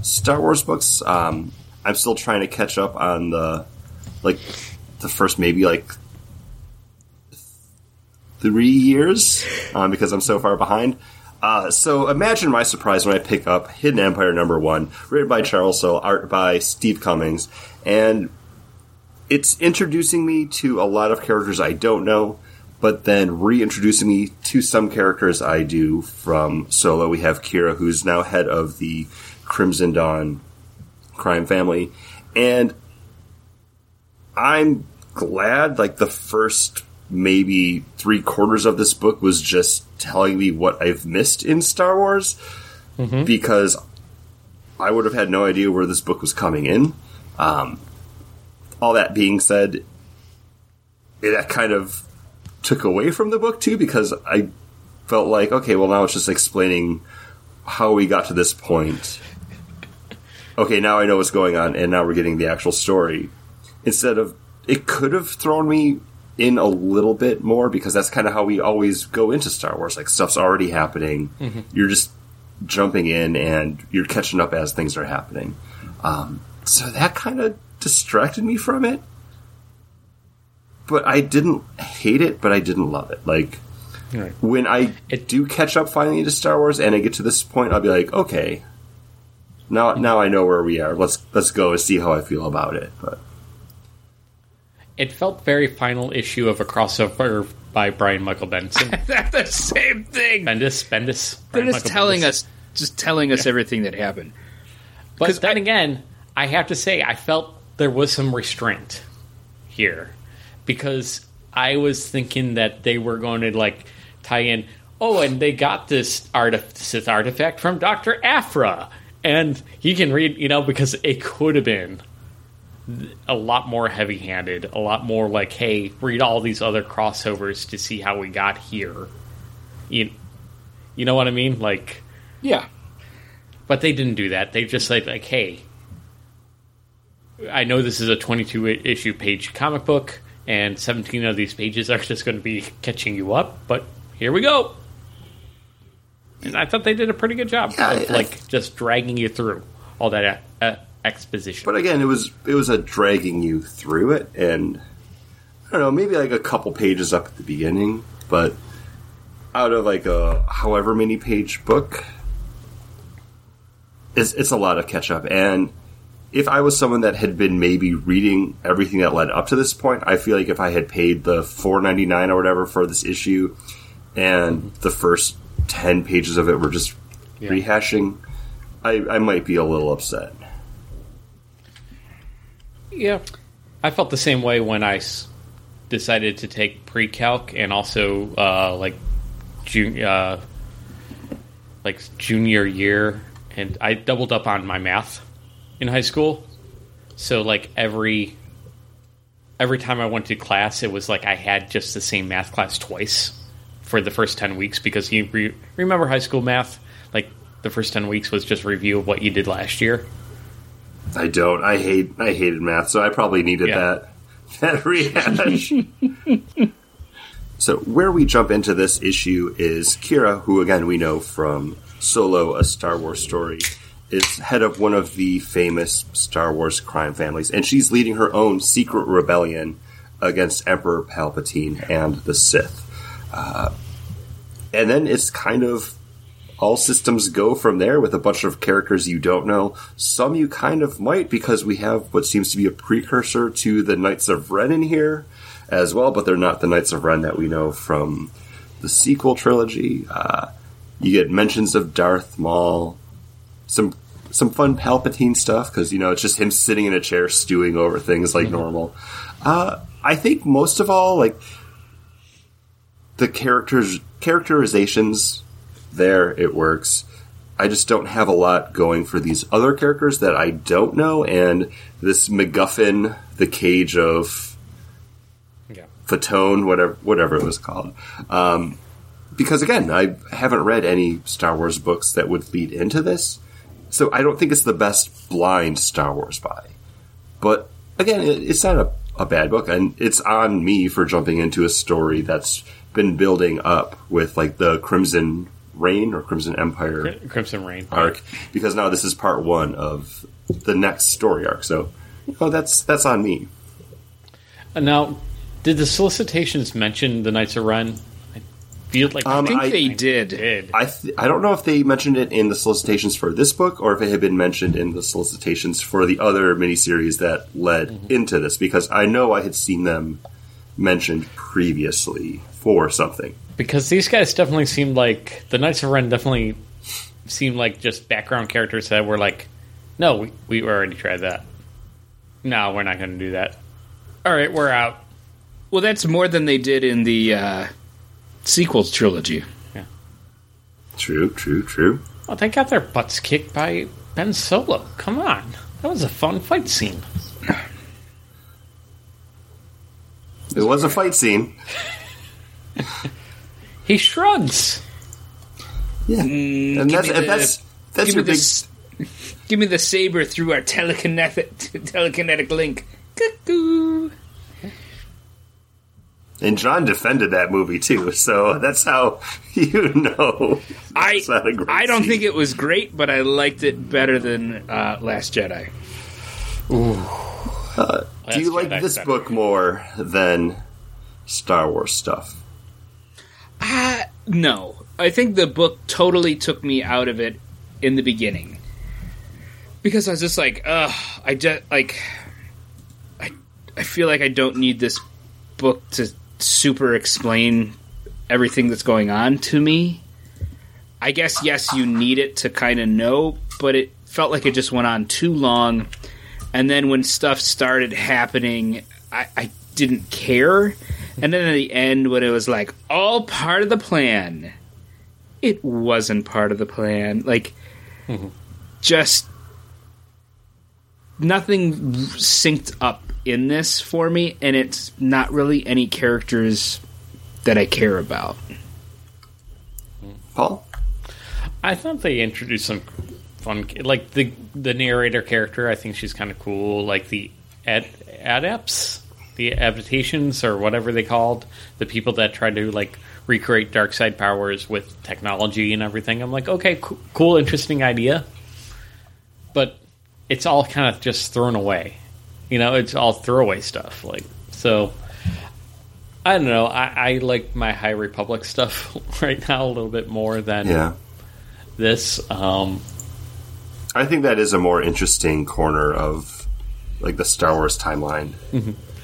Star Wars books. Um, I'm still trying to catch up on the like the first maybe like three years um, because I'm so far behind. Uh, so imagine my surprise when I pick up Hidden Empire number one, written by Charles Soule, art by Steve Cummings, and it's introducing me to a lot of characters I don't know, but then reintroducing me to some characters I do from Solo. We have Qi'ra, who's now head of the Crimson Dawn crime family, and I'm glad like the first maybe three quarters of this book was just telling me what I've missed in Star Wars because I would have had no idea where this book was coming in. Um, all that being said, it kind of took away from the book too because I felt like okay, well now it's just explaining how we got to this point. Okay, now I know what's going on, and now we're getting the actual story instead of it could have thrown me in a little bit more because that's kind of how we always go into Star Wars. Like stuff's already happening, you're just jumping in and you're catching up as things are happening. Um, so that kind of distracted me from it. But I didn't hate it, but I didn't love it. Like Right. when I It- do catch up finally to Star Wars and I get to this point, I'll be like, okay, now now I know where we are. Let's let's go and see how I feel about it. But It felt very final issue of a crossover by Brian Michael Benson. That's the same thing. Bendis, Bendis. They're Brian just Michael telling Bendis. us, just telling us everything that happened. But then again, I have to say, I felt there was some restraint here because I was thinking that they were going to like tie in. Oh, and they got this artif- this artifact from Doctor Aphra, and he can read. You know, because it could have been a lot more heavy handed, a lot more like, hey, read all these other crossovers to see how we got here. You, you know what I mean? Like. Yeah. But they didn't do that. They just said, like, hey, I know this is a 22 issue page comic book, and 17 of these pages are just going to be catching you up, but here we go. And I thought they did a pretty good job Yeah, of, I- like, just dragging you through all that uh, exposition. but again, it was it was a dragging you through it, and I don't know, maybe like a couple pages up at the beginning, but out of like a however many page book, it's it's a lot of catch up, and if I was someone that had been maybe reading everything that led up to this point, I feel like if I had paid the four ninety nine or whatever for this issue, and the first ten pages of it were just Yeah. rehashing, I, I might be a little upset. Yeah, I felt the same way when I s- decided to take pre-calc and also uh, like jun- uh, like junior year, and I doubled up on my math in high school. So like every every time I went to class, it was like I had just the same math class twice for the first ten weeks because you re- remember high school math. Like the first ten weeks was just review of what you did last year. I don't. I hate. I hated math, so I probably needed Yeah. that that rehash. so where we jump into this issue is Qi'ra, who again we know from Solo: A Star Wars Story, is head of one of the famous Star Wars crime families, and she's leading her own secret rebellion against Emperor Palpatine and the Sith. Uh, and then it's kind of all systems go from there with a bunch of characters you don't know. Some you kind of might because we have what seems to be a precursor to the Knights of Ren in here as well, but they're not the Knights of Ren that we know from the sequel trilogy. Uh, you get mentions of Darth Maul, some some fun Palpatine stuff because you know it's just him sitting in a chair stewing over things like normal. Uh, I think most of all, like the characters characterizations there it works. I just don't have a lot going for these other characters that I don't know, and this MacGuffin, the cage of Yeah. Fatone, whatever whatever it was called. Um, because again, I haven't read any Star Wars books that would lead into this, so I don't think it's the best blind Star Wars buy. But again, it, it's not a, a bad book, and it's on me for jumping into a story that's been building up with like the Crimson Reign or Crimson Empire Crimson Reign arc, because now this is part one of the next story arc. So, you know, that's that's on me. And now, did the solicitations mention the Knights of Ren? I feel like Um, I think I- they I did. did. I th- I don't know if they mentioned it in the solicitations for this book or if it had been mentioned in the solicitations for the other miniseries that led into this because I know I had seen them mentioned previously for something. because these guys definitely seemed like the Knights of Ren definitely seemed like just background characters that were like, no, we, we already tried that. No, we're not going to do that. All right, we're out. Well, that's more than they did in the uh, sequels trilogy. Yeah. True, true, true. Well, they got their butts kicked by Ben Solo. Come on, that was a fun fight scene. It was a fight scene. He shrugs. Yeah, Mm, and give that's me the- that's that's give your me big. this. Give me the saber through our telekinetic telekinetic link. Cuckoo. And John defended that movie too, so that's how you know. I not a great I don't scene. think it was great, but I liked it better than uh, Last Jedi. Do you like this better. book more than Star Wars stuff? Uh, no, I think the book totally took me out of it in the beginning because I was just like, ugh, I just like, I I feel like I don't need this book to super explain everything that's going on to me. I guess yes, you need it to kind of know, but it felt like it just went on too long. And then when stuff started happening, I, I didn't care. And then at the end, when it was like all part of the plan, it wasn't part of the plan. Like, mm-hmm. just nothing synced up in this for me, and it's not really any characters that I care about. Paul? I thought they introduced some fun, like the the narrator character. I think she's kind of cool. Like the ad, adepts, the adaptations or whatever they called, the people that tried to like recreate dark side powers with technology and everything. I'm like, okay, co- cool, interesting idea, but it's all kind of just thrown away. You know, it's all throwaway stuff. Like so. I don't know. I, I like my High Republic stuff right now a little bit more than Yeah. this. Um, I think that is a more interesting corner of like the Star Wars timeline.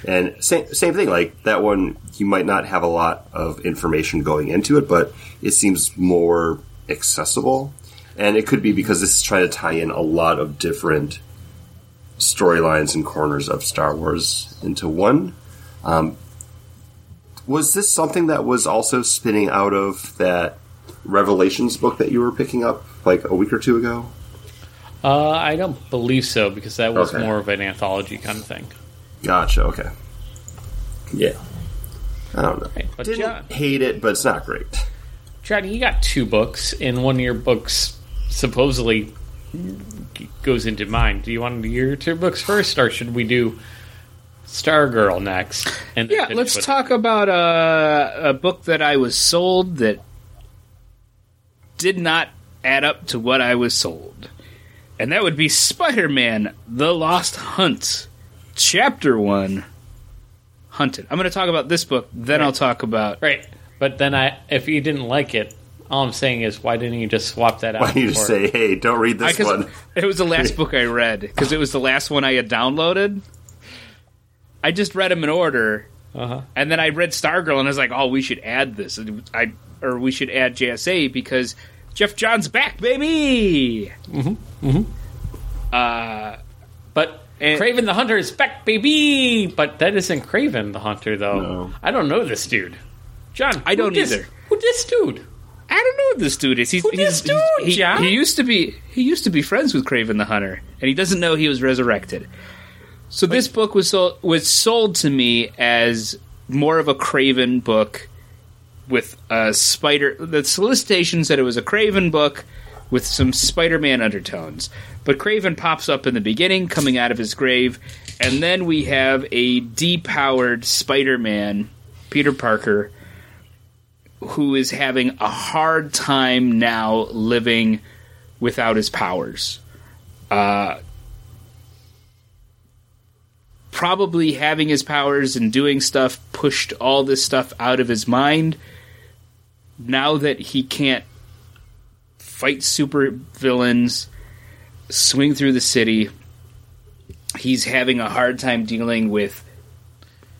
And same same thing. Like that one, you might not have a lot of information going into it, but it seems more accessible. And it could be because this is trying to tie in a lot of different storylines and corners of Star Wars into one. Um, was this something that was also spinning out of that Revelations book that you were picking up like a week or two ago? Uh, I don't believe so because that was Okay. more of an anthology kind of thing. Gotcha. Okay. Yeah. I don't know. Right, but Didn't John- hate it, but it's not great. Chad, you got two books, and one of your books supposedly goes into mine. Do you want to do your two books first, or should we do Stargirl next? And Yeah, let's with- talk about a, a book that I was sold that did not add up to what I was sold. And that would be Spider Man The Lost Hunt, Chapter 1 Hunted. I'm going to talk about this book, then I'll talk about. Right, but then I, if you didn't like it, all I'm saying is, why didn't you just swap that out? Why don't you just say, "Hey, don't read this I- one"? It was the last book I read because it was the last one I had downloaded. I just read them in order, Uh-huh. and then I read Stargirl, and I was like, "Oh, we should add this." And I or we should add JSA because Geoff John's back, baby. Mm-hmm. Mm-hmm. Uh, but And- Kraven the Hunter is back, baby. But that isn't Kraven the Hunter, though. No. I don't know this dude. John, I don't this- either. Who this dude? I don't know what this dude is. He's, Who he's, this dude, he's- he, John? he used to be he used to be friends with Kraven the Hunter, and he doesn't know he was resurrected. So this book was sold, was sold to me as more of a Kraven book with a spider. The solicitation said it was a Kraven book with some Spider-Man undertones, but Kraven pops up in the beginning, coming out of his grave, and then we have a depowered Spider-Man, Peter Parker, who is having a hard time now living without his powers. Uh, probably having his powers and doing stuff pushed all this stuff out of his mind. Now that he can't fight super villains, swing through the city, he's having a hard time dealing with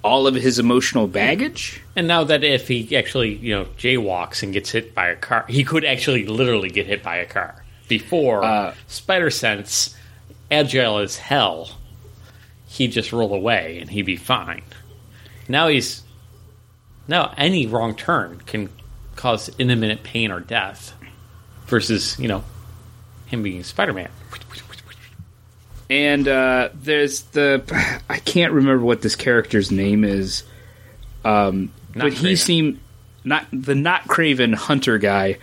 all of his emotional baggage. And now that if he actually, you know, jaywalks and gets hit by a car, he could actually literally get hit by a car. Before Uh, Spider Sense, agile as hell, he'd just roll away and he'd be fine. Now he's now any wrong turn can cause imminent pain or death. Versus, you know, him being Spider Man. and uh, there's the I can't remember what this character's name is, um, but he Kraven. seemed not the not Kraven Hunter guy.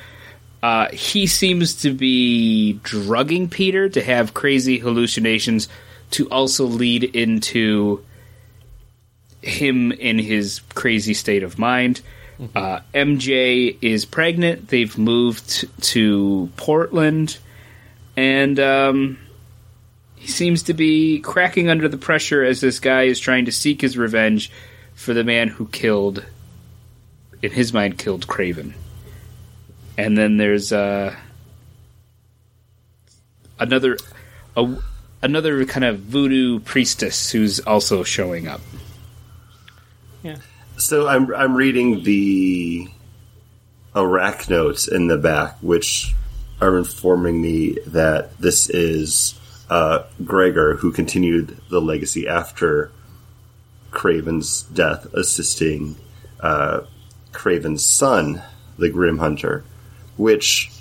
Uh, he seems to be drugging Peter to have crazy hallucinations to also lead into him in his crazy state of mind. Uh, MJ is pregnant. They've moved to Portland, and um, he seems to be cracking under the pressure as this guy is trying to seek his revenge for the man who killed, in his mind, killed Kraven. And then there's uh, another, a, another kind of voodoo priestess who's also showing up. Yeah. So I'm I'm reading the Iraq notes in the back, which are informing me that this is uh, Gregor who continued the legacy after Kraven's death, assisting uh, Kraven's son, the Grim Hunter. Which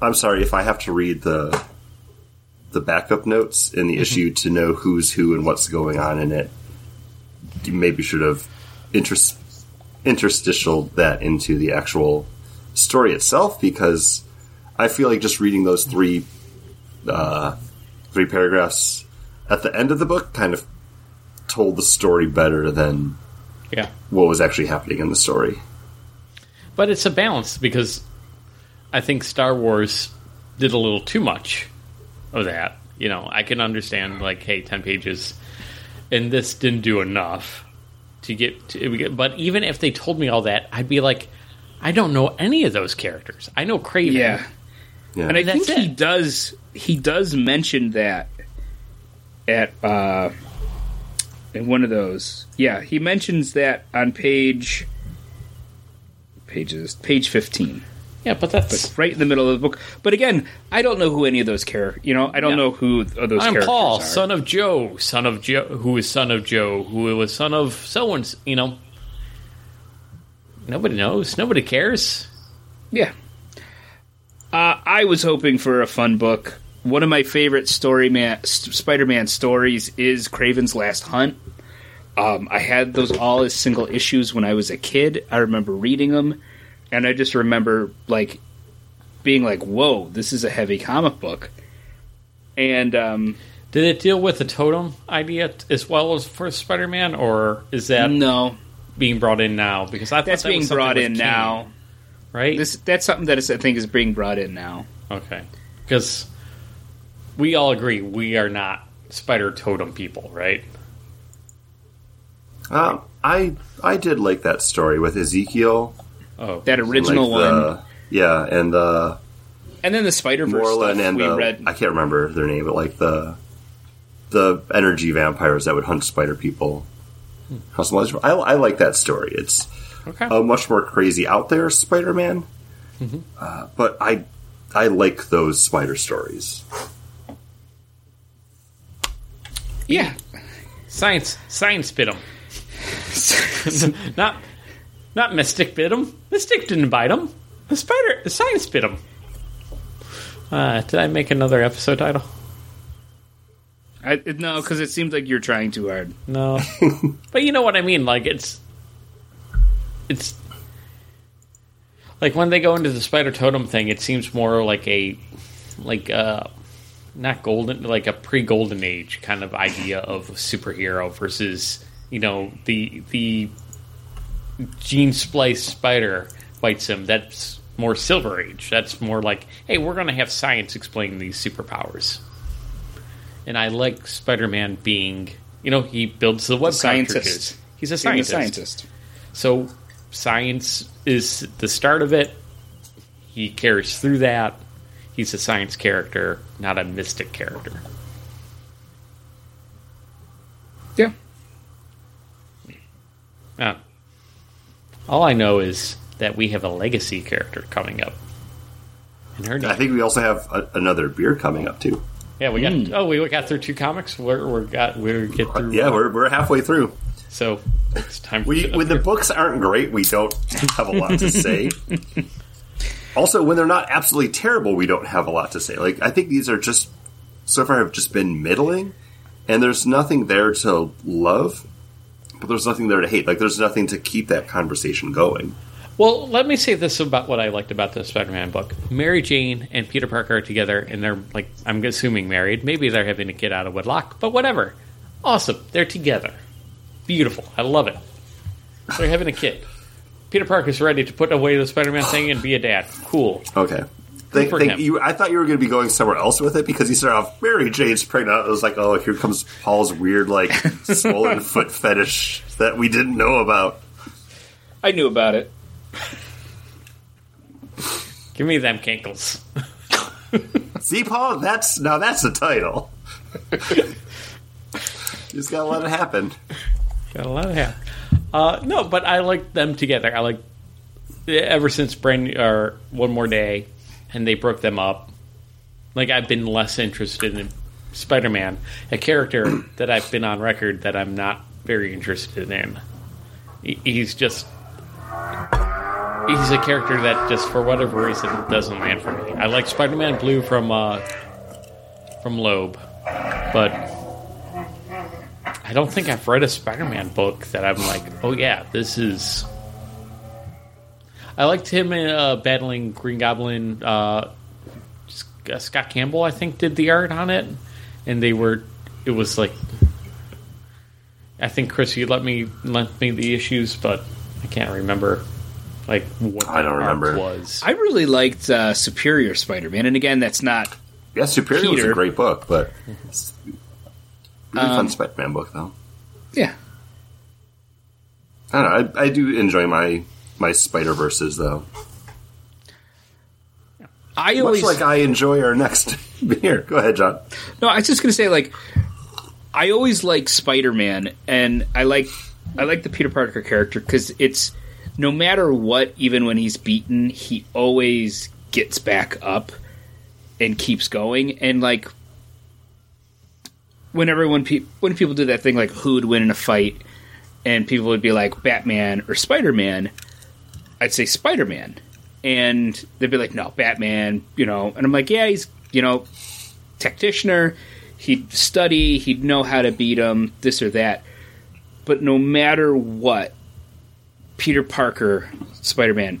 I'm sorry if I have to read the the backup notes in the issue to know who's who and what's going on in it. You maybe should have interst- interstitial that into the actual story itself because I feel like just reading those three uh, three paragraphs at the end of the book kind of told the story better than Yeah. what was actually happening in the story. But it's a balance because I think Star Wars did a little too much of that. You know, I can understand like, hey, ten pages, and this didn't do enough to get. To, get- but even if they told me all that, I'd be like, I don't know any of those characters. I know Kraven. Yeah. Yeah. And I That's think he does he does mention that at uh in one of those. Yeah, he mentions that on page pages page 15. Yeah, but that's But right in the middle of the book. But again, I don't know who any of those characters, you know, I don't Yeah. know who those I'm characters Paul, are. son of Joe, son of Joe, who is son of Joe, who was son of so and you know. Nobody knows. Nobody cares. Yeah. Uh, I was hoping for a fun book. One of my favorite story man, Spider-Man stories is Kraven's Last Hunt. Um, I had those all as single issues when I was a kid. I remember reading them, and I just remember like being like, "Whoa, this is a heavy comic book." And um, Did it deal with the totem idea as well as for Spider-Man, or is that no, being brought in now? Because I thought that's that being was brought in Kane, now. right? This that's something that is, I think is being brought in now. okay, because we all agree we are not spider totem people, right? Um, I I did like that story with Ezekiel. Oh, That original like one, the- yeah, and the and then the Spider Verse stuff and we the, read. I can't remember their name, but like the the energy vampires that would hunt spider people. Customized. I, I like that story. It's okay. a much more crazy out there Spider-Man, uh, but I I like those spider stories. yeah, Science, science bit them. not, not Mystic bit him. Mystic didn't bite him. The spider, the science bit him. Uh, did I make another episode title? I, no, because it seems like you're trying too hard. No, but you know what I mean. Like it's, it's like when they go into the spider totem thing. It seems more like a, like uh, not golden, like a pre-golden age kind of idea of a superhero versus you know the the gene splice spider bites him. That's more silver age. That's more like, hey, we're going to have science explain these superpowers. And I like Spider-Man being, you know, he builds the web scientist. He's a Being a scientist. scientist. So science is the start of it. He carries through that. He's a science character, not a mystic character. Yeah. Uh, all I know is that we have a legacy character coming up. And her I think we also have a, another beer coming up too. yeah, we got. Mm. Oh, we got through two comics. We're we got we get through. Yeah, we're, we're halfway through. so it's time. We for when the books aren't great, we don't have a lot to say. also, when they're not absolutely terrible, we don't have a lot to say. Like I think these are just so far have just been middling, and there's nothing there to love, but there's nothing there to hate. Like there's nothing to keep that conversation going. Well, let me say this about what I liked about the Spider-Man book. Mary Jane and Peter Parker are together, and they're like, I'm assuming married. Maybe they're having a kid out of wedlock, but whatever. Awesome, they're together. Beautiful. I love it. They're having a kid. Peter Parker's ready to put away the Spider-Man thing and be a dad. Cool. Okay. Thank, thank you. I thought you were going to be going somewhere else with it because you started off Mary Jane's pregnant. It was like, oh, here comes Paul's weird, like swollen foot fetish that we didn't know about. I knew about it. Give me them kinkles. See, Paul, that's now that's the title. You just gotta let it happen. Got a lot of happen. Uh, no, but I like them together. I like ever since Brand or One More Day, and they broke them up. Like I've been less interested in Spider-Man, a character that I've been on record that I'm not very interested in. He's just he's a character that just for whatever reason doesn't land for me. I like Spider-Man Blue from uh, from Loeb, but I don't think I've read a Spider-Man book that I'm like, oh yeah, this is. I liked him in, uh, battling Green Goblin. Uh, uh, Scott Campbell, I think, did the art on it, and they were. It was like. I think Chris, you let me lent me the issues, but I can't remember, like what I don't the art remember. was. I really liked uh, Superior Spider-Man, and again, that's not. Yeah, Superior was a great book, but it's a really Um, fun Spider-Man book, though. Yeah, I don't know. I, I do enjoy my my Spider Verses, though. I Much always like I enjoy our next beer. Go ahead, John. No, I was just gonna say like I always like Spider Man, and I like I like the Peter Parker character because it's no matter what, even when he's beaten, he always gets back up and keeps going. And like whenever when pe- when people do that thing like who would win in a fight, and people would be like Batman or Spider Man, I'd say Spider Man, and they'd be like, no, Batman, you know, and I'm like, yeah, he's you know tacticianer. He'd study. He'd know how to beat him. This or that. But no matter what, Peter Parker, Spider Man,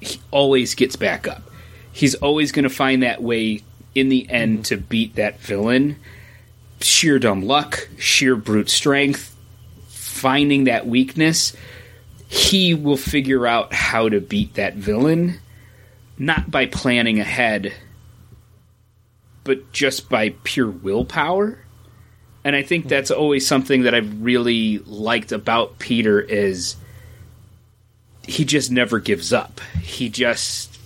he always gets back up. He's always going to find that way in the end to beat that villain. Sheer dumb luck, sheer brute strength, finding that weakness. He will figure out how to beat that villain, not by planning ahead but just by pure willpower. And I think that's always something that I've really liked about Peter is he just never gives up. He just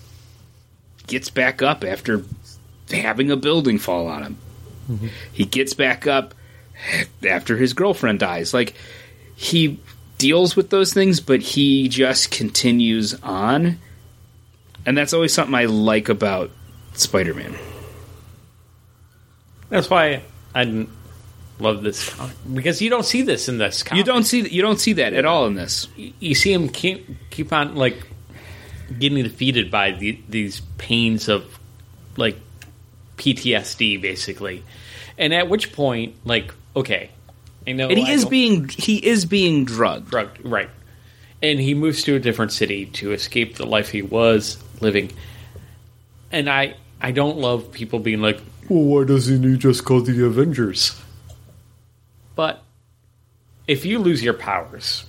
gets back up after having a building fall on him. Mm-hmm. He gets back up after his girlfriend dies. Like he deals with those things, but he just continues on. And that's always something I like about Spider-Man. That's why I love this because you don't see this in this. Comic. You don't see you don't see that at all in this. You see him keep keep on like getting defeated by the, these pains of like PTSD, basically. And at which point, like, okay, I know, and he I is being he is being drugged, drugged, right? And he moves to a different city to escape the life he was living. And I I don't love people being like, well, why doesn't he just call the Avengers? But if you lose your powers,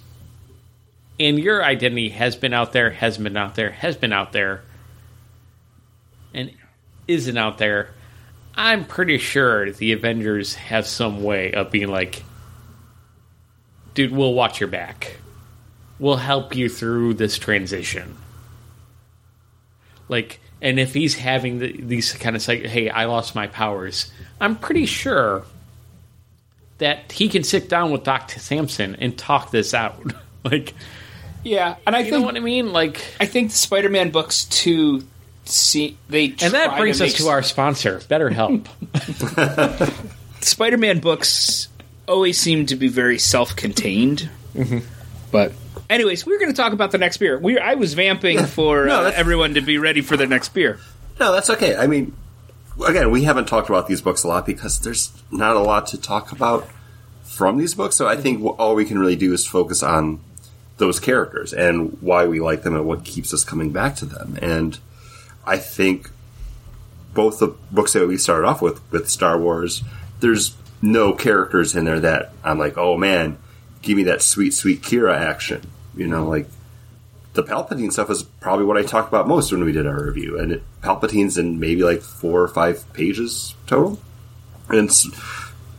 and your identity has been out there, has been out there, has been out there, and isn't out there, I'm pretty sure the Avengers have some way of being like, dude, we'll watch your back. We'll help you through this transition. Like, and if he's having the, these kind of like, hey, I lost my powers, I'm pretty sure that he can sit down with Doctor Samson and talk this out. like, yeah, and I you think know what I mean. Like, I think the Spider-Man books too. See, they and that brings to us to our sponsor, BetterHelp. Spider-Man books always seem to be very self-contained, mm-hmm. but Anyways, we are going to talk about the next beer. We I was vamping for No, uh, everyone to be ready for the next beer. No, that's okay. I mean, again, we haven't talked about these books a lot because there's not a lot to talk about from these books. So I think all we can really do is focus on those characters and why we like them and what keeps us coming back to them. And I think both the books that we started off with, with Star Wars, there's no characters in there that I'm like, oh man, give me that sweet, sweet Qi'ra action. You know, like the Palpatine stuff is probably what I talked about most when we did our review, and it, Palpatine's in maybe like four or five pages total. And S-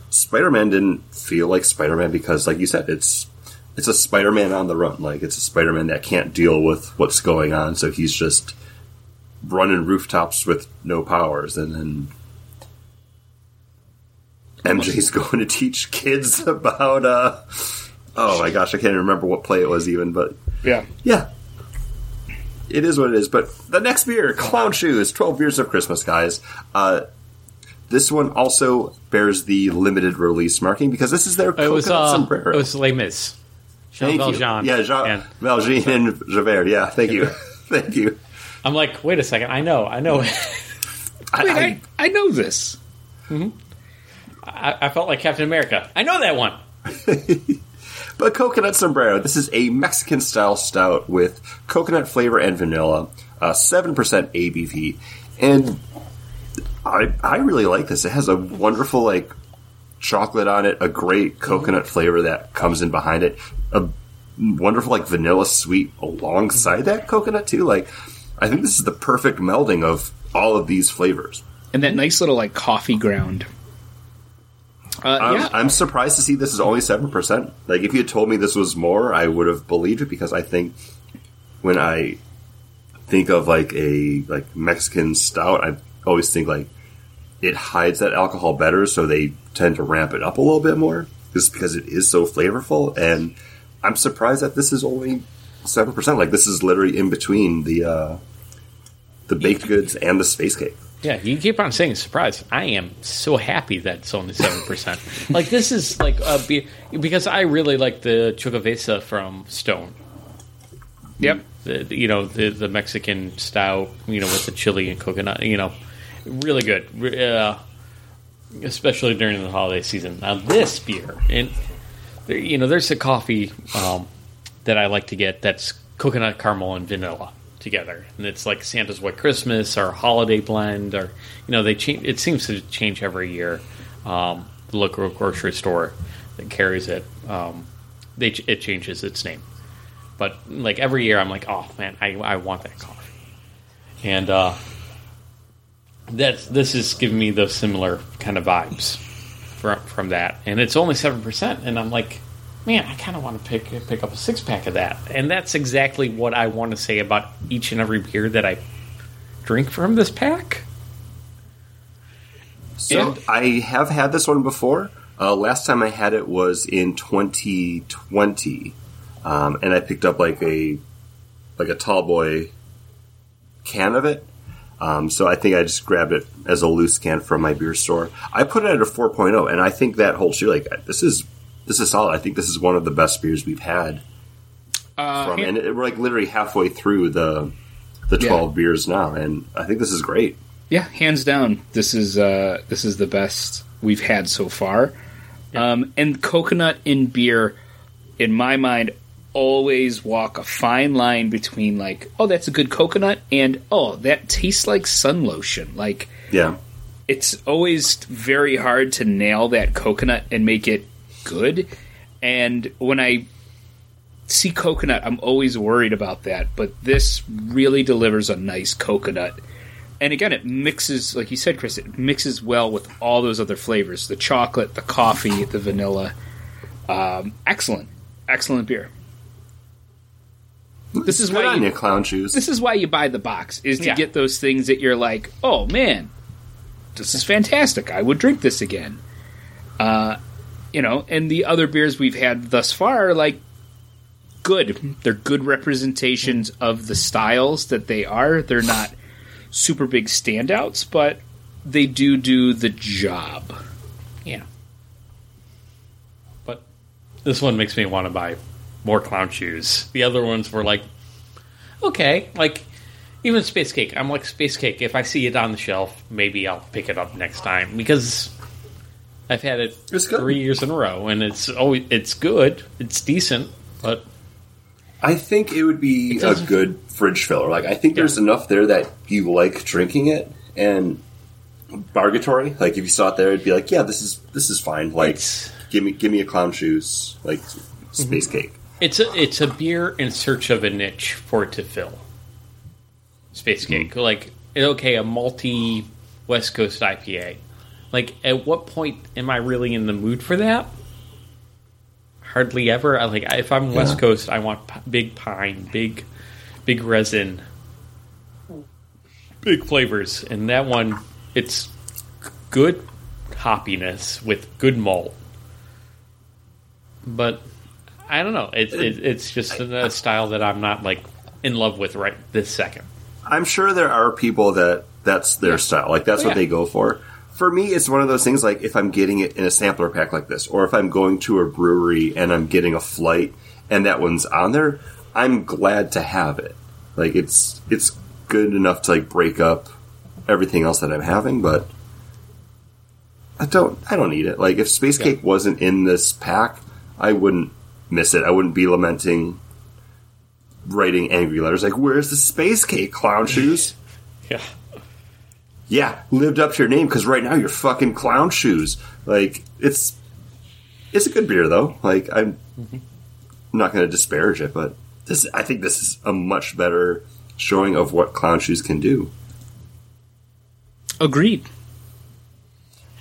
Spider-Man didn't feel like Spider-Man because, like you said, it's it's a Spider-Man on the run. Like it's a Spider-Man that can't deal with what's going on, so he's just running rooftops with no powers, and then MJ's going to teach kids about. uh Oh my gosh, I can't remember what play it was even, but Yeah. yeah. It is what it is. But the next beer, Clown Shoes, 12 Beers of Christmas, guys. Uh, this one also bears the limited release marking because this is their it was coconut uh, sombrero. it was Les Mis. Jean Thank you. Valjean. Yeah, Jean And Valjean and Javert. Yeah, thank you. thank you. I'm like, wait a second, I know, I know. I, Wait, I- I, I know this. I, I felt like Captain America. I know that one. But coconut sombrero. This is a Mexican style stout with coconut flavor and vanilla, uh, seven percent ABV, and I I really like this. It has a wonderful like chocolate on it, a great coconut flavor that comes in behind it, a wonderful like vanilla sweet alongside that coconut too. Like I think this is the perfect melding of all of these flavors. And that nice little like coffee ground. Uh, I'm, yeah, I'm surprised to see this is only seven percent. Like if you had told me this was more, I would have believed it because I think when I think of like a like Mexican stout, I always think like it hides that alcohol better, so they tend to ramp it up a little bit more, just because it is so flavorful. And I'm surprised that this is only seven percent. Like this is literally in between the uh, the baked goods and the space cake. Yeah, you keep on saying surprise. I am so happy that it's only seven percent. like this is like a beer because I really like the Xocoveza from Stone. Yep. The, the- you know the the Mexican style, You know with the chili and coconut. You know, really good. Uh, especially during the holiday season. Now this beer and you know there's a coffee um, that I like to get that's coconut caramel and vanilla together, and it's like Santa's White Christmas or holiday blend, or you know they change. It seems to change every year. Um, the local grocery store that carries it, um, they it changes its name, but like every year I'm like, oh man, I I want that coffee, and uh, that's this is giving me those similar kind of vibes from from that, and it's only seven percent, and I'm like, man, I kind of want to pick pick up a six pack of that, and that's exactly what I want to say about each and every beer that I drink from this pack. So And- I have had this one before. Uh, last time I had it was in 2020, um, and I picked up like a like a tall boy can of it. Um, so I think I just grabbed it as a loose can from my beer store. I put it at a 4.0, and I think that holds true. Like this is this is solid. I think this is one of the best beers we've had Uh, from, and it, we're like literally halfway through the the 12 beers now, and I think this is great. yeah, hands down, this is uh, this is the best we've had so far. Um, and coconut in beer, in my mind, always walk a fine line between like, oh, that's a good coconut, and oh, that tastes like sun lotion. Like Yeah. it's always very hard to nail that coconut and make it good. And when I see coconut, I'm always worried about that. But this really delivers a nice coconut. And again, it mixes, like you said, Chris, it mixes well with all those other flavors the chocolate, the coffee, the vanilla. Um, excellent. Excellent beer. This is Good why on you, you, clown shoes. this is why you buy the box is to Yeah. get those things that you're like, oh man, this is fantastic. I would drink this again. Uh, you know, and the other beers we've had thus far are like good. They're good representations of the styles that they are. They're not super big standouts, but they do do the job. Yeah. But this one makes me want to buy more clown shoes. The other ones were like, okay, like even space cake. I'm like space cake. If I see it on the shelf, maybe I'll pick it up next time because I've had it three years in a row, and it's always it's good. It's decent, but I think it would be It a good fridge filler. Like I think there's enough there that you like drinking it and bargatory. Like if you saw it there, it'd be like, yeah, this is this is fine. Like It's- give me give me a clown shoes like mhm. space cake. It's a it's a beer in search of a niche for it to fill. Space mm-hmm. cake, like okay, a multi West Coast IPA. Like, at what point am I really in the mood for that? Hardly ever. I like if I'm West Coast, I want p- big pine, big, big resin, big flavors, and that one, it's good hoppiness with good malt. But I don't know. It, it, it's just a style that I'm not like in love with right this second. I'm sure there are people that that's their style. Like that's Oh, what yeah. they go for. For me, it's one of those things. Like if I'm getting it in a sampler pack like this, or if I'm going to a brewery and I'm getting a flight and that one's on there, I'm glad to have it. Like it's it's good enough to like break up everything else that I'm having, but I don't I don't need it. Like if Space Cake wasn't in this pack, I wouldn't miss it. I wouldn't be lamenting writing angry letters like where's the space cake clown shoes Yeah. Yeah lived up to your name? Because right now you're fucking clown shoes. Like it's it's a good beer though. Like i'm I'm not going to disparage it but this i think this is a much better showing of what clown shoes can do. Agreed.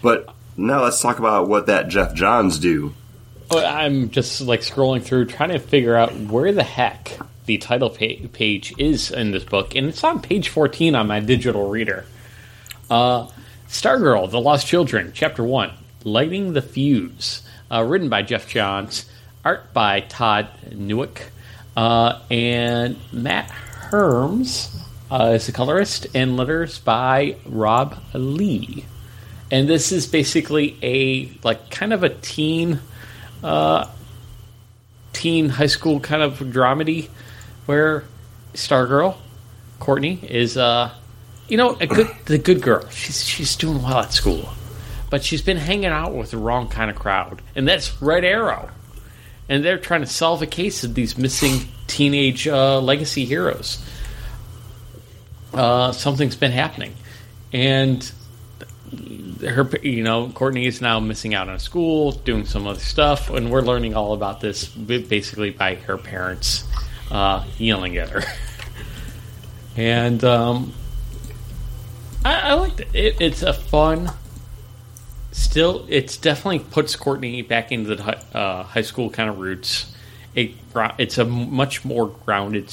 but now let's talk about what that Geoff Johns do. Oh, I'm just like scrolling through trying to figure out where the heck the title pa- page is in this book, and it's on page 14 on my digital reader. Uh, Stargirl, The Lost Children, Chapter 1 Lighting the Fuse. Uh, written by Geoff Johns, art by Todd Nauck, uh, and Matt Herms uh, is the colorist, and letters by Rob Leigh. And this is basically a like kind of a teen, uh, teen high school kind of dramedy, where Stargirl, Courtney is uh, you know a good the good girl. She's she's doing well at school, but she's been hanging out with the wrong kind of crowd, and that's Red Arrow, and they're trying to solve a case of these missing teenage uh, legacy heroes. Uh, something's been happening, and her, you know, Courtney is now missing out on school, doing some other stuff, and we're learning all about this basically by her parents uh, yelling at her. and um, I, I liked it. it. It's a fun. Still, it's definitely puts Courtney back into the uh, high school kind of roots. It, it's a much more grounded,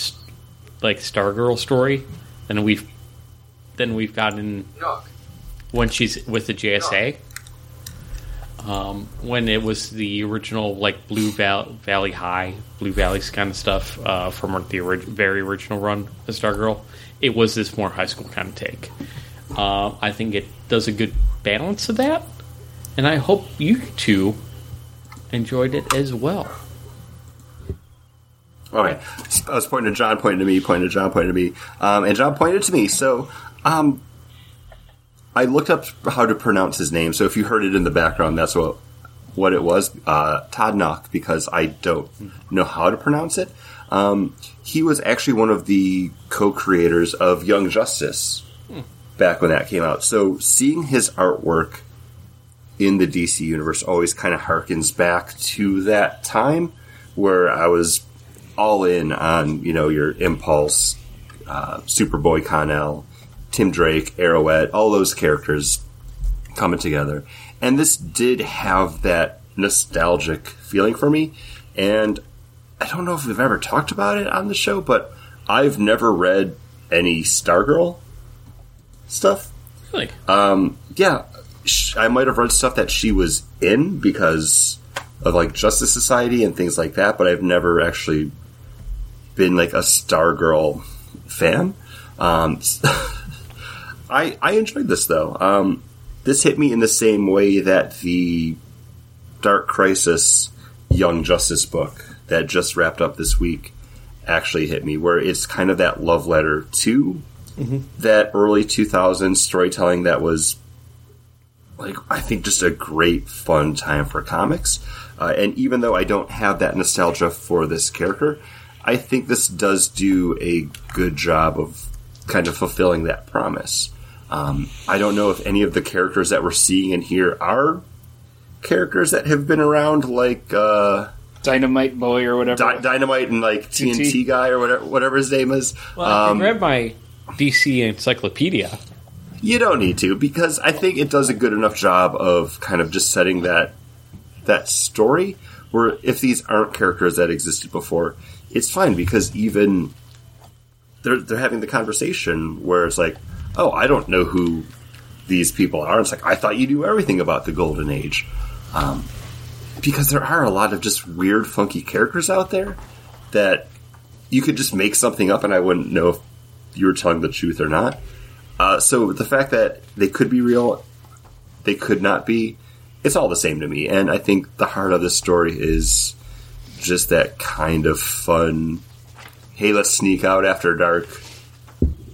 like Stargirl story than we've than we've gotten when she's with the JSA. Um, when it was the original like Blue Val- Valley High, Blue Valleys kind of stuff uh, from the very original run of Stargirl, it was this more high school kind of take. Uh, I think it does a good balance of that, and I hope you two enjoyed it as well. Okay, I was pointing to John, pointing to me, pointing to John, pointing to me, um, and John pointed to me. So, um, I looked up how to pronounce his name. So if you heard it in the background, that's what what it was. Uh, Todd Nauck, because I don't know how to pronounce it. Um, he was actually one of the co-creators of Young Justice back when that came out. So seeing his artwork in the DC universe always kind of harkens back to that time where I was all in on you know your Impulse, uh, Superboy Kon-El, Tim Drake, Arrowette, all those characters coming together. And this did have that nostalgic feeling for me. And I don't know if we've ever talked about it on the show, but I've never read any Stargirl stuff. Really? Um, yeah, sh- I might have read stuff that she was in because of like Justice Society and things like that, but I've never actually been like a Stargirl fan. Um, I I enjoyed this though. Um, this hit me in the same way that the Dark Crisis Young Justice book that just wrapped up this week actually hit me, where it's kind of that love letter to that early 2000s storytelling that was like I think just a great fun time for comics. Uh, and even though I don't have that nostalgia for this character, I think this does do a good job of kind of fulfilling that promise. Um, I don't know if any of the characters that we're seeing in here are characters that have been around, like uh, Dynamite Boy or whatever. Dy- Dynamite and like TNT guy or whatever, whatever his name is. Well, I Um, grabbed my DC encyclopedia. You don't need to because I think it does a good enough job of kind of just setting that that story. Where if these aren't characters that existed before, it's fine because even they're they're having the conversation where it's like, oh, I don't know who these people are. It's like I thought you knew everything about the Golden Age, um, because there are a lot of just weird, funky characters out there that you could just make something up, and I wouldn't know if you were telling the truth or not. Uh, so the fact that they could be real, they could not be, it's all the same to me. And I think the heart of this story is just that kind of fun. Hey, let's sneak out after dark,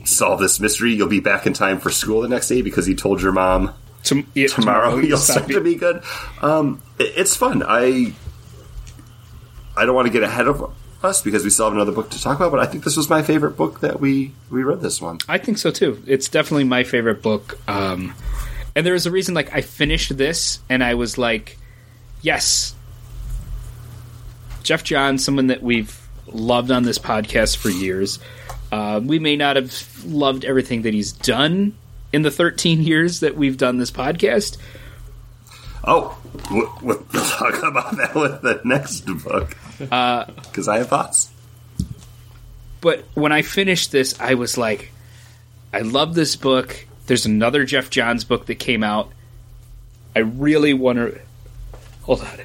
solve this mystery. You'll be back in time for school the next day because you told your mom Tom- yeah, tomorrow you'll stop start to be good. Um, it- it's fun. I I don't want to get ahead of us because we still have another book to talk about, but I think this was my favorite book that we we read this one. I think so too. It's definitely my favorite book. Um, and there was a reason, like, I finished this and I was like, yes. Geoff John, someone that we've loved on this podcast for years. Uh, we may not have loved everything that he's done in the 13 years that we've done this podcast. Oh, we'll, we'll talk about that with the next book Uh, because I have thoughts. but when I finished this, I was like, I love this book. There's another Geoff Johns book that came out. I really want to. Hold on.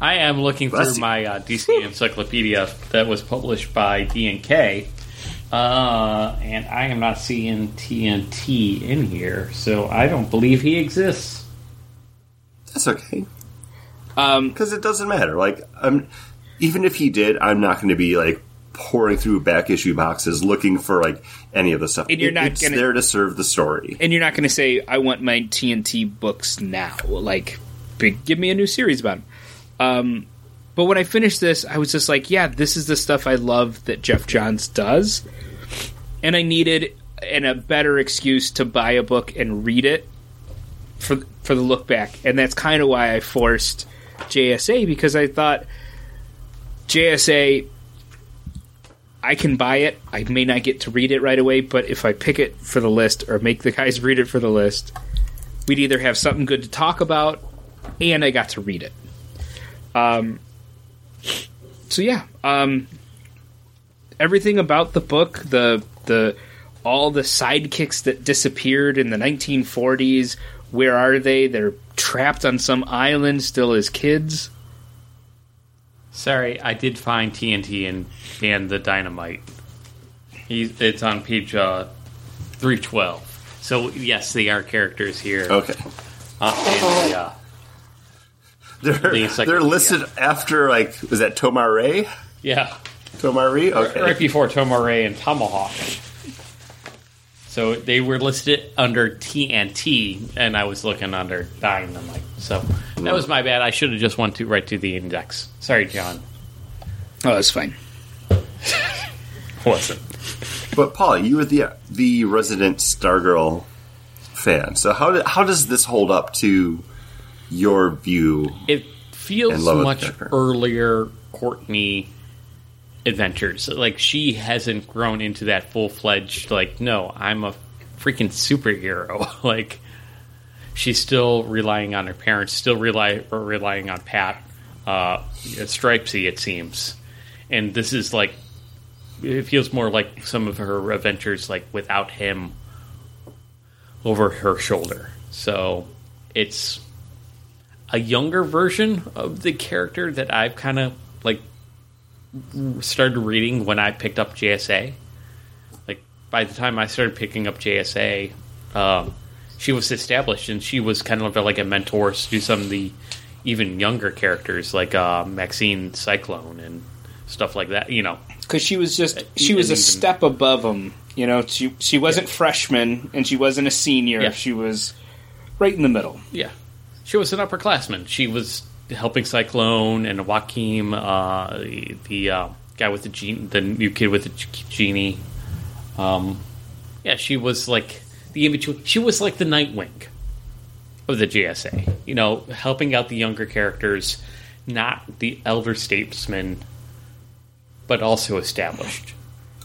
I am looking Bless through you. my uh, DC encyclopedia that was published by D&K, uh, and I am not seeing TNT in here, so I don't believe he exists. That's okay Um, because it doesn't matter. Like, I'm even if he did, I'm not going to be like pouring through back issue boxes looking for like any of the stuff. And you're not it's gonna- there to serve the story. and you're not going to say, I want my TNT books now. Like, big, give me a new series about them. Um, but when I finished this, I was just like, yeah, this is the stuff I love that Geoff Johns does. And I needed and a better excuse to buy a book and read it for for the look back. And that's kind of why I forced JSA because I thought JSA I can buy it. I may not get to read it right away, but if I pick it for the list or make the guys read it for the list, we'd either have something good to talk about and I got to read it. Um so yeah, um everything about the book, the the all the sidekicks that disappeared in the 1940s, where are they? They're trapped on some island still as kids. Sorry, I did find TNT and, and the dynamite. He, it's on page uh, 312. So, yes, they are characters here. Okay, Uh, and, uh, they're The they're listed after like is that Tomar-Re? yeah. Tomari? Okay. right before Tomar-Re and Tomahawk. So they were listed under TNT, and I was looking under Dynamite. So that was my bad. I should have just went to right to the index. Sorry, John. Oh, that's fine. Wasn't. But Paul, you were the the resident Stargirl fan. So how do, how does this hold up to your view? It feels And love of the much earlier Courtney adventures. Like she hasn't grown into that full fledged. Like no, I'm a freaking superhero. like she's still relying on her parents, still rely or relying on Pat, uh, Stripesy, it seems. And this is like it feels more like some of her adventures, like without him over her shoulder. So it's a younger version of the character that I've kind of like started reading when I picked up JSA. Like by the time I started picking up JSA, um, she was established and she was kind of like a mentor to some of the even younger characters like uh, Maxine Cyclone and stuff like that. You know, because she was just she was a even- step above them. You know, she she wasn't freshman and she wasn't a senior. Yeah. She was right in the middle. Yeah, she was an upperclassman. She was helping Cyclone and Jakeem, uh, the, the uh, guy with the the new kid with the genie. Um, yeah, she was like the between. She was like the Nightwing of the JSA. You know, helping out the younger characters, not the elder statesmen, but also established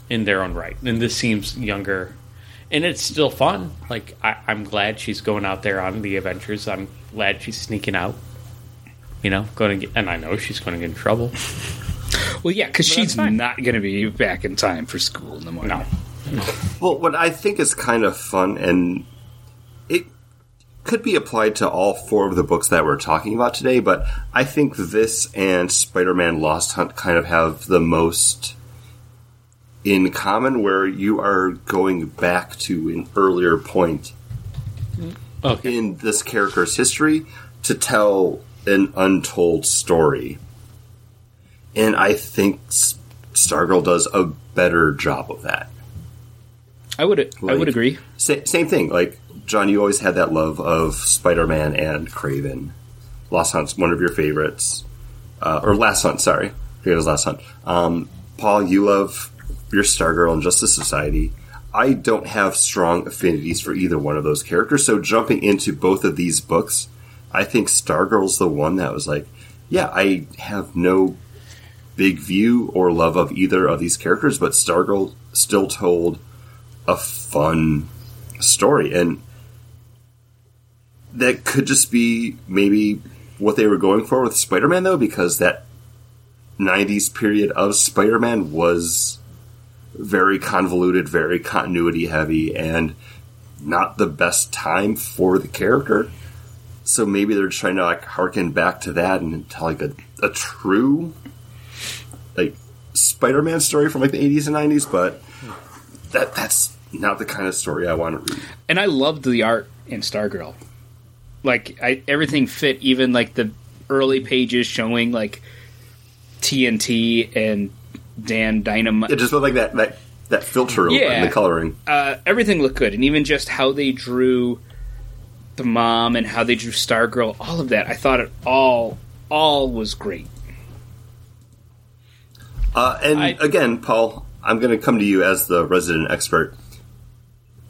in their own right. And this seems younger and it's still fun. Like I, I'm glad she's going out there on the adventures. I'm glad she's sneaking out. You know, going to get, and I know she's going to get in trouble. Well, yeah, because she's not going to be back in time for school in the morning. No, Well, what I think is kind of fun, and it could be applied to all four of the books that we're talking about today, but I think this and Spider Man Lost Hunt kind of have the most in common, where you are going back to an earlier point okay, in this character's history to tell an untold story. And I think Stargirl does a better job of that. I would I would agree. Sa- same thing. Like John, you always had that love of Spider-Man and Kraven. Lost Hunt's one of your favorites, uh, or Last Hunt. Sorry, I think it was Last Hunt. Um, Paul, you love your Stargirl and Justice Society. I don't have strong affinities for either one of those characters. So jumping into both of these books, I think Stargirl's the one that was like, yeah, I have no big view or love of either of these characters, but Stargirl still told a fun story and that could just be maybe what they were going for with spider-man though because that '90s period of Spider-Man was very convoluted, very continuity heavy, and not the best time for the character. So maybe they're trying to like harken back to that and tell like a, a true like Spider-Man story from like the 80s and 90s, but that that's not the kind of story I want to read. And I loved the art in Stargirl. Like I, everything fit, even like the early pages showing like TNT and Dan Dynamite. It just felt like that that that filter Yeah. and the coloring. uh, everything looked good, and even just how they drew the mom and how they drew Stargirl, all of that, I thought it all all was great. Uh, and I- again, Paul, I'm going to come to you as the resident expert.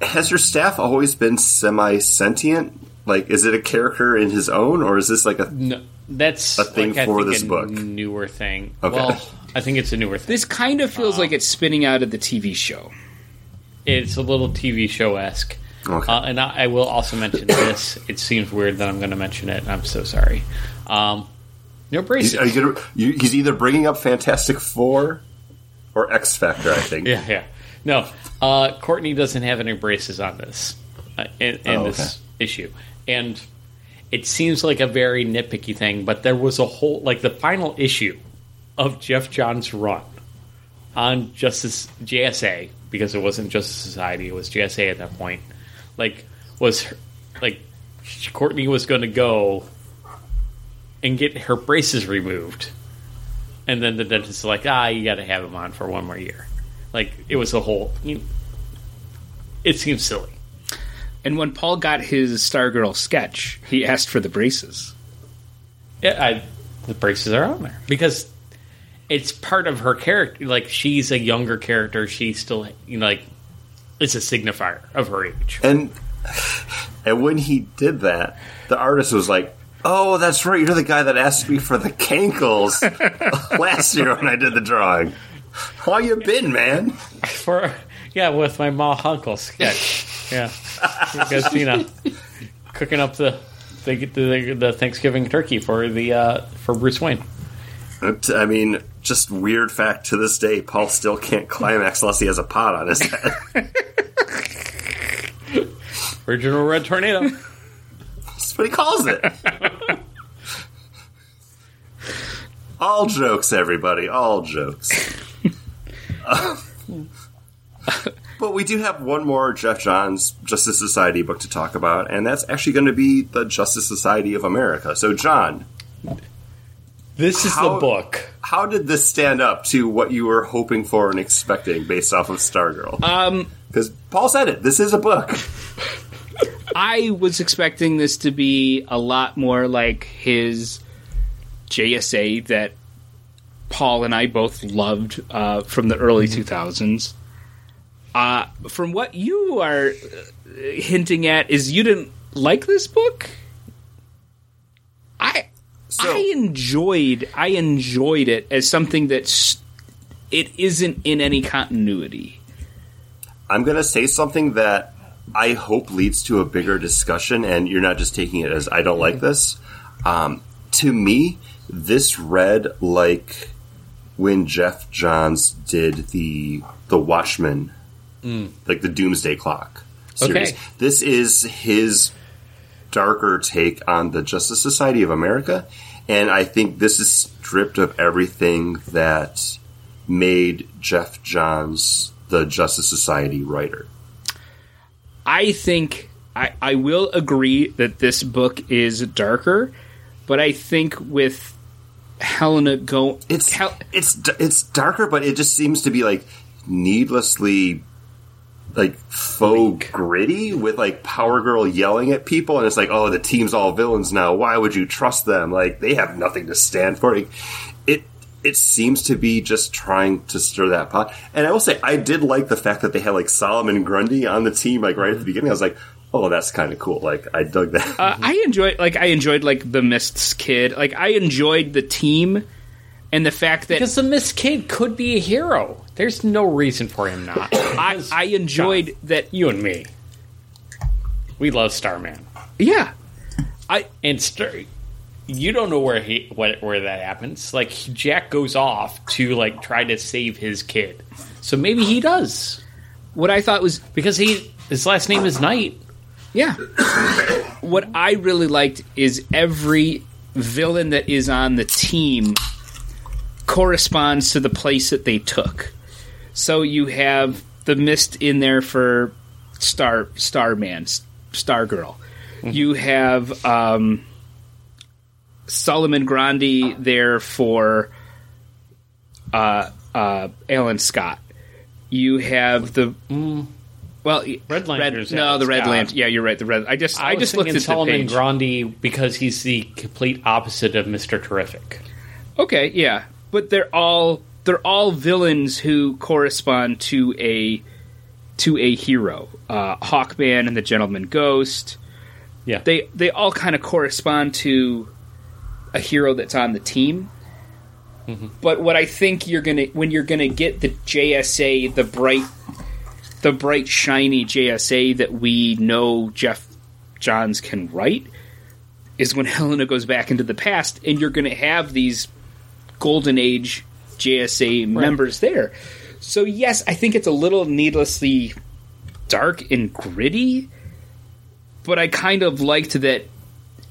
Has your staff always been semi sentient? Like, is it a character in his own, or is this like a No, that's A thing like, I for think, this a book. Newer thing. Okay. Well, I think it's a newer thing. This kind of feels like it's spinning out of the TV show. It's a little TV show esque. Okay. Uh, and I, I will also mention this. It seems weird that I'm going to mention it. and I'm so sorry. Um, no braces. You gonna, you, he's either bringing up Fantastic Four or X Factor, I think. Yeah, yeah. No, uh, Courtney doesn't have any braces on this uh, in, in Oh, this issue, and it seems like a very nitpicky thing. But there was a whole like the final issue of Geoff Johns' run on Justice JSA because it wasn't Justice Society; it was JSA at that point. Like was her, like Courtney was going to go and get her braces removed. And then the dentist is like, ah, you got to have them on for one more year. Like it was a whole. You, it seems silly. And when Paul got his Stargirl sketch, he asked for the braces. Yeah, I, the braces are on there because it's part of her character. Like she's a younger character. She's still, you know, like it's a signifier of her age. And and when he did that, the artist was like, "Oh, that's right. You're the guy that asked me for the cankles last year when I did the drawing. How you been, man?" For yeah, with my Ma Hunkel sketch. Yeah, because you know, cooking up the the, the the Thanksgiving turkey for the uh, for Bruce Wayne. I mean, just weird fact to this day, Paul still can't climax unless he has a pot on his head. Original Red Tornado. That's what he calls it. all jokes, everybody. All jokes. Uh, but we do have one more Geoff Johns Justice Society book to talk about, and that's actually going to be the Justice Society of America. So, John, This is How- the book. how did this stand up to what you were hoping for and expecting based off of Stargirl? Um, Because Paul said it. This is a book. I was expecting this to be a lot more like his JSA that Paul and I both loved uh, from the early 2000s. Uh, from what you are uh, hinting at, is you didn't like this book. I So- I enjoyed I enjoyed it as something that's it isn't in any continuity. I'm going to say something that I hope leads to a bigger discussion, and you're not just taking it as I don't like this. Um, to me, this read like when Geoff Johns did the the Watchmen, like the Doomsday Clock series. Okay. This is his darker take on the Justice Society of America, and I think this is stripped of everything that made Geoff Johns the Justice Society writer. I think I, I will agree that this book is darker, but I think with Helena go It's Hel- it's it's darker, but it just seems to be like needlessly like faux gritty with like Power Girl yelling at people, and it's like, oh, the team's all villains now. Why would you trust them? Like they have nothing to stand for. It it seems to be just trying to stir that pot. And I will say, I did like the fact that they had like Solomon Grundy on the team, like right at the beginning. I was like, oh, that's kind of cool. Like I dug that. uh, I enjoyed like I enjoyed like the Mist's kid. Like I enjoyed the team and the fact that Because the Miss Kid could be a hero. There's no reason for him not. I, I enjoyed that. you and me, we love Starman. Yeah, I And Star, you don't know where he what, where that happens. Like Jack goes off to like try to save his kid, so maybe he does What I thought was because he his last name is Knight. Yeah. what I really liked is every villain that is on the team corresponds to the place that they took. So you have the mist in there for Star Starman, Stargirl. You have um, Solomon Grundy there for uh, uh, Alan Scott. You have the well, Red Lantern's no, Alan the Red. Lantern. Yeah, you're right. The red. I just I, I, just looked at the Solomon. Grundy because he's the complete opposite of Mister Terrific. Okay, yeah, but they're all they're all villains who correspond to a to a hero. Uh, Hawkman and the Gentleman Ghost. Yeah, They they all kind of correspond to a hero that's on the team. But what I think you're gonna when you're gonna get the JSA, the bright, the bright shiny JSA that we know Geoff Johns can write, is when Helena goes back into the past, and you're gonna have these golden age JSA members there. So yes, I think it's a little needlessly dark and gritty, but I kind of liked that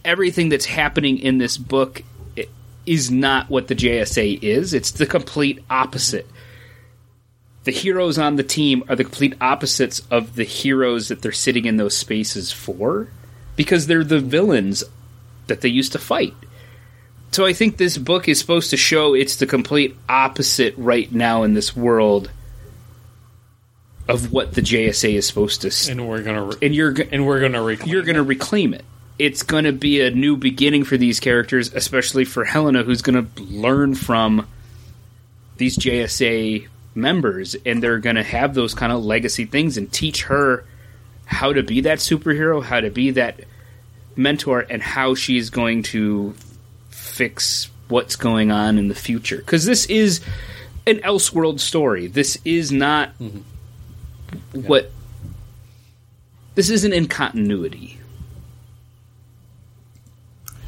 everything that's happening in this book is not what the JSA is. It's the complete opposite. The heroes on the team are the complete opposites of the heroes that they're sitting in those spaces for because they're the villains that they used to fight. So I think this book is supposed to show it's the complete opposite right now in this world of what the JSA is supposed to and we're gonna re- and you're and we're gonna reclaim you're going to reclaim it. It's going to be a new beginning for these characters, especially for Helena, who's going to learn from these JSA members, and they're going to have those kind of legacy things and teach her how to be that superhero, how to be that mentor, and how she's going to fix what's going on in the future. Because this is an Elseworld story. This is not what. This isn't in continuity.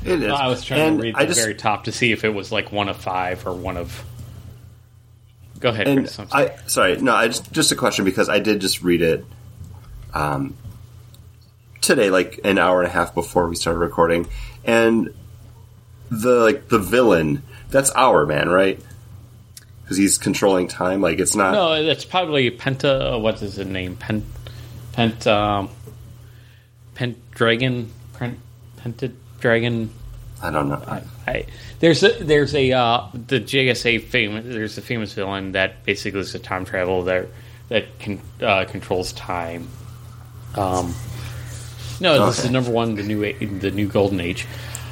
It is. No, I was trying And to read I the just, very top to see if it was like one of five or one of. Go ahead, And Chris. Sorry. I sorry, no, I just just a question because I did just read it um today, like an hour and a half before we started recording, and the like the villain that's Hourman, right? Because he's controlling time. Like it's not. no, it's probably Penta. What is his name? Pent, Pent, um, Pendragon, Pen, Pentadragon. I don't know. I, I, there's a there's a uh, the JSA famous there's a famous villain that basically is a time travel that that can, uh, controls time. Um, no, this is number one, the new the new golden age.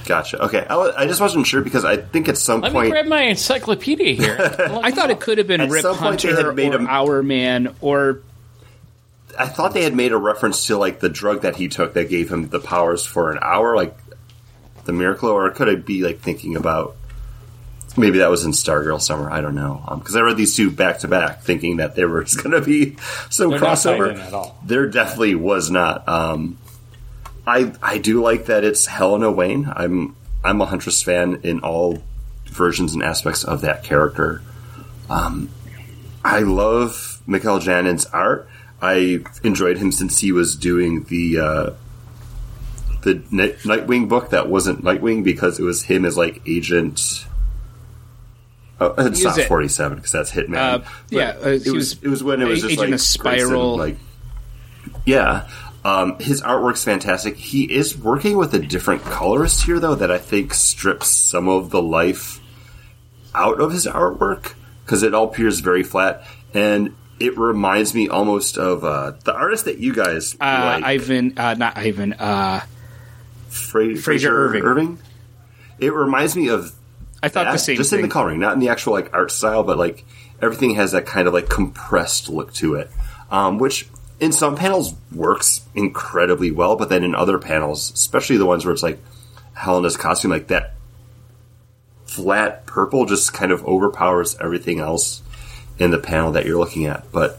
Gotcha. Okay, I, I just wasn't sure because I think at some Let point me grab my encyclopedia here. I thought it could have been At Rip some point they Hunter had made or him- Hourman or I thought they had made a reference to like the drug that he took that gave him the powers for an hour, like the miracle, or could I be like thinking about maybe that was in Stargirl Summer? I don't know because I read these two back to back, thinking that there was going to be some They're crossover. at all. There definitely was not. Um, I I do like that it's Helena Wayne. I'm I'm a Huntress fan in all versions and aspects of that character. Um, I love Mikel Janín's art. I enjoyed him since he was doing the uh, the Nightwing book that wasn't Nightwing because it was him as like Agent. Oh, it's He not a- forty seven because that's Hitman. Uh, yeah, uh, it was, was it was when it was just Agent like Spyral. Like yeah. Um, his artwork's fantastic. He is working with a different colorist here, though, that I think strips some of the life out of his artwork because it all appears very flat. And it reminds me almost of uh, the artist that you guys uh, like, Ivan, uh, not Ivan, uh, Fra- Frazer Irving. It reminds me of I thought that, the same just thing. in the coloring, not in the actual like art style, but like everything has that kind of like compressed look to it, um, which in some panels works incredibly well, but then in other panels, especially the ones where it's like Helena's costume, like that flat purple just kind of overpowers everything else in the panel that you're looking at. But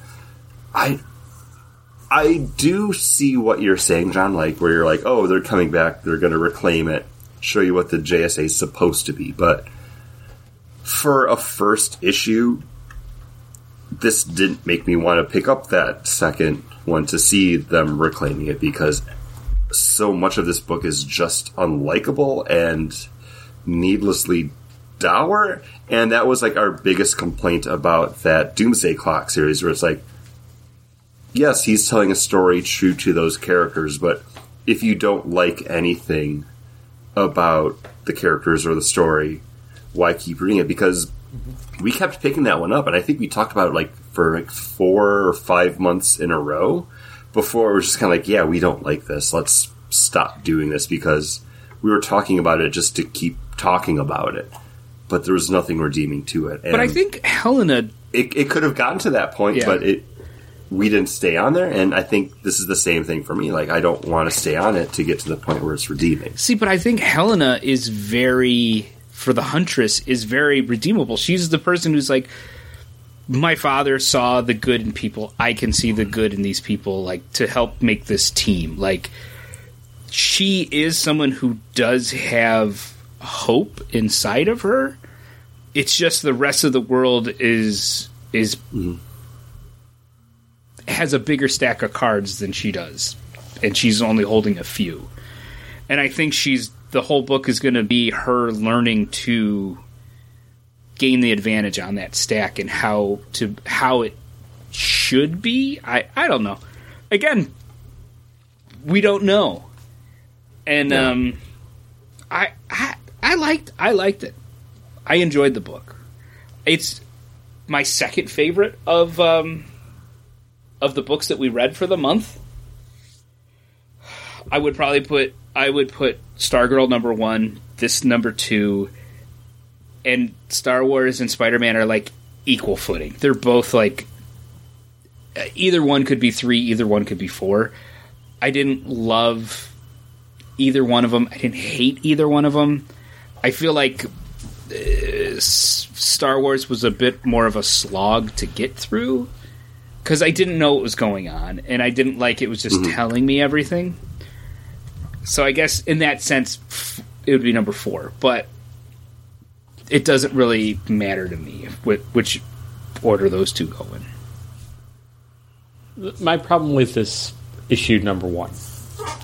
I I do see what you're saying, John, like where you're like, oh, they're coming back, they're gonna reclaim it. show you what the JSA is supposed to be. But for a first issue, this didn't make me want to pick up that second one to see them reclaiming it because so much of this book is just unlikable and needlessly dour. And that was like our biggest complaint about that Doomsday Clock series, where it's like, yes, he's telling a story true to those characters, but if you don't like anything about the characters or the story, why keep reading it? Because we kept picking that one up, and I think we talked about it like for like four or five months in a row before it was just kind of like, yeah, we don't like this. Let's stop doing this because we were talking about it just to keep talking about it, but there was nothing redeeming to it. but I think Helena it, it could have gotten to that point, Yeah. but it we didn't stay on there, and I think this is the same thing for me. Like I don't want to stay on it to get to the point where it's redeeming. See, but I think Helena is very for the huntress is very redeemable. She's the person who's like my father saw the good in people. I can see the good in these people like to help make this team. Like she is someone who does have hope inside of her. It's just the rest of the world is is has a bigger stack of cards than she does. And she's only holding a few and I think she's the whole book is going to be her learning to gain the advantage on that stack and how to how it should be. I I don't know. Again, we don't know, and Yeah. um, I I I liked I liked it. I enjoyed the book. It's my second favorite of um of the books that we read for the month. I would probably put I would put Stargirl number one, this number two, and Star Wars and Spider Man are like equal footing. They're both like either one could be three, either one could be four. I didn't love either one of them. I didn't hate either one of them. I feel like uh, Star Wars was a bit more of a slog to get through because I didn't know what was going on, and I didn't like it was just telling me everything. So I guess in that sense, f- it would be number four, but it doesn't really matter to me whi- which order those two go in. my problem with this issue number one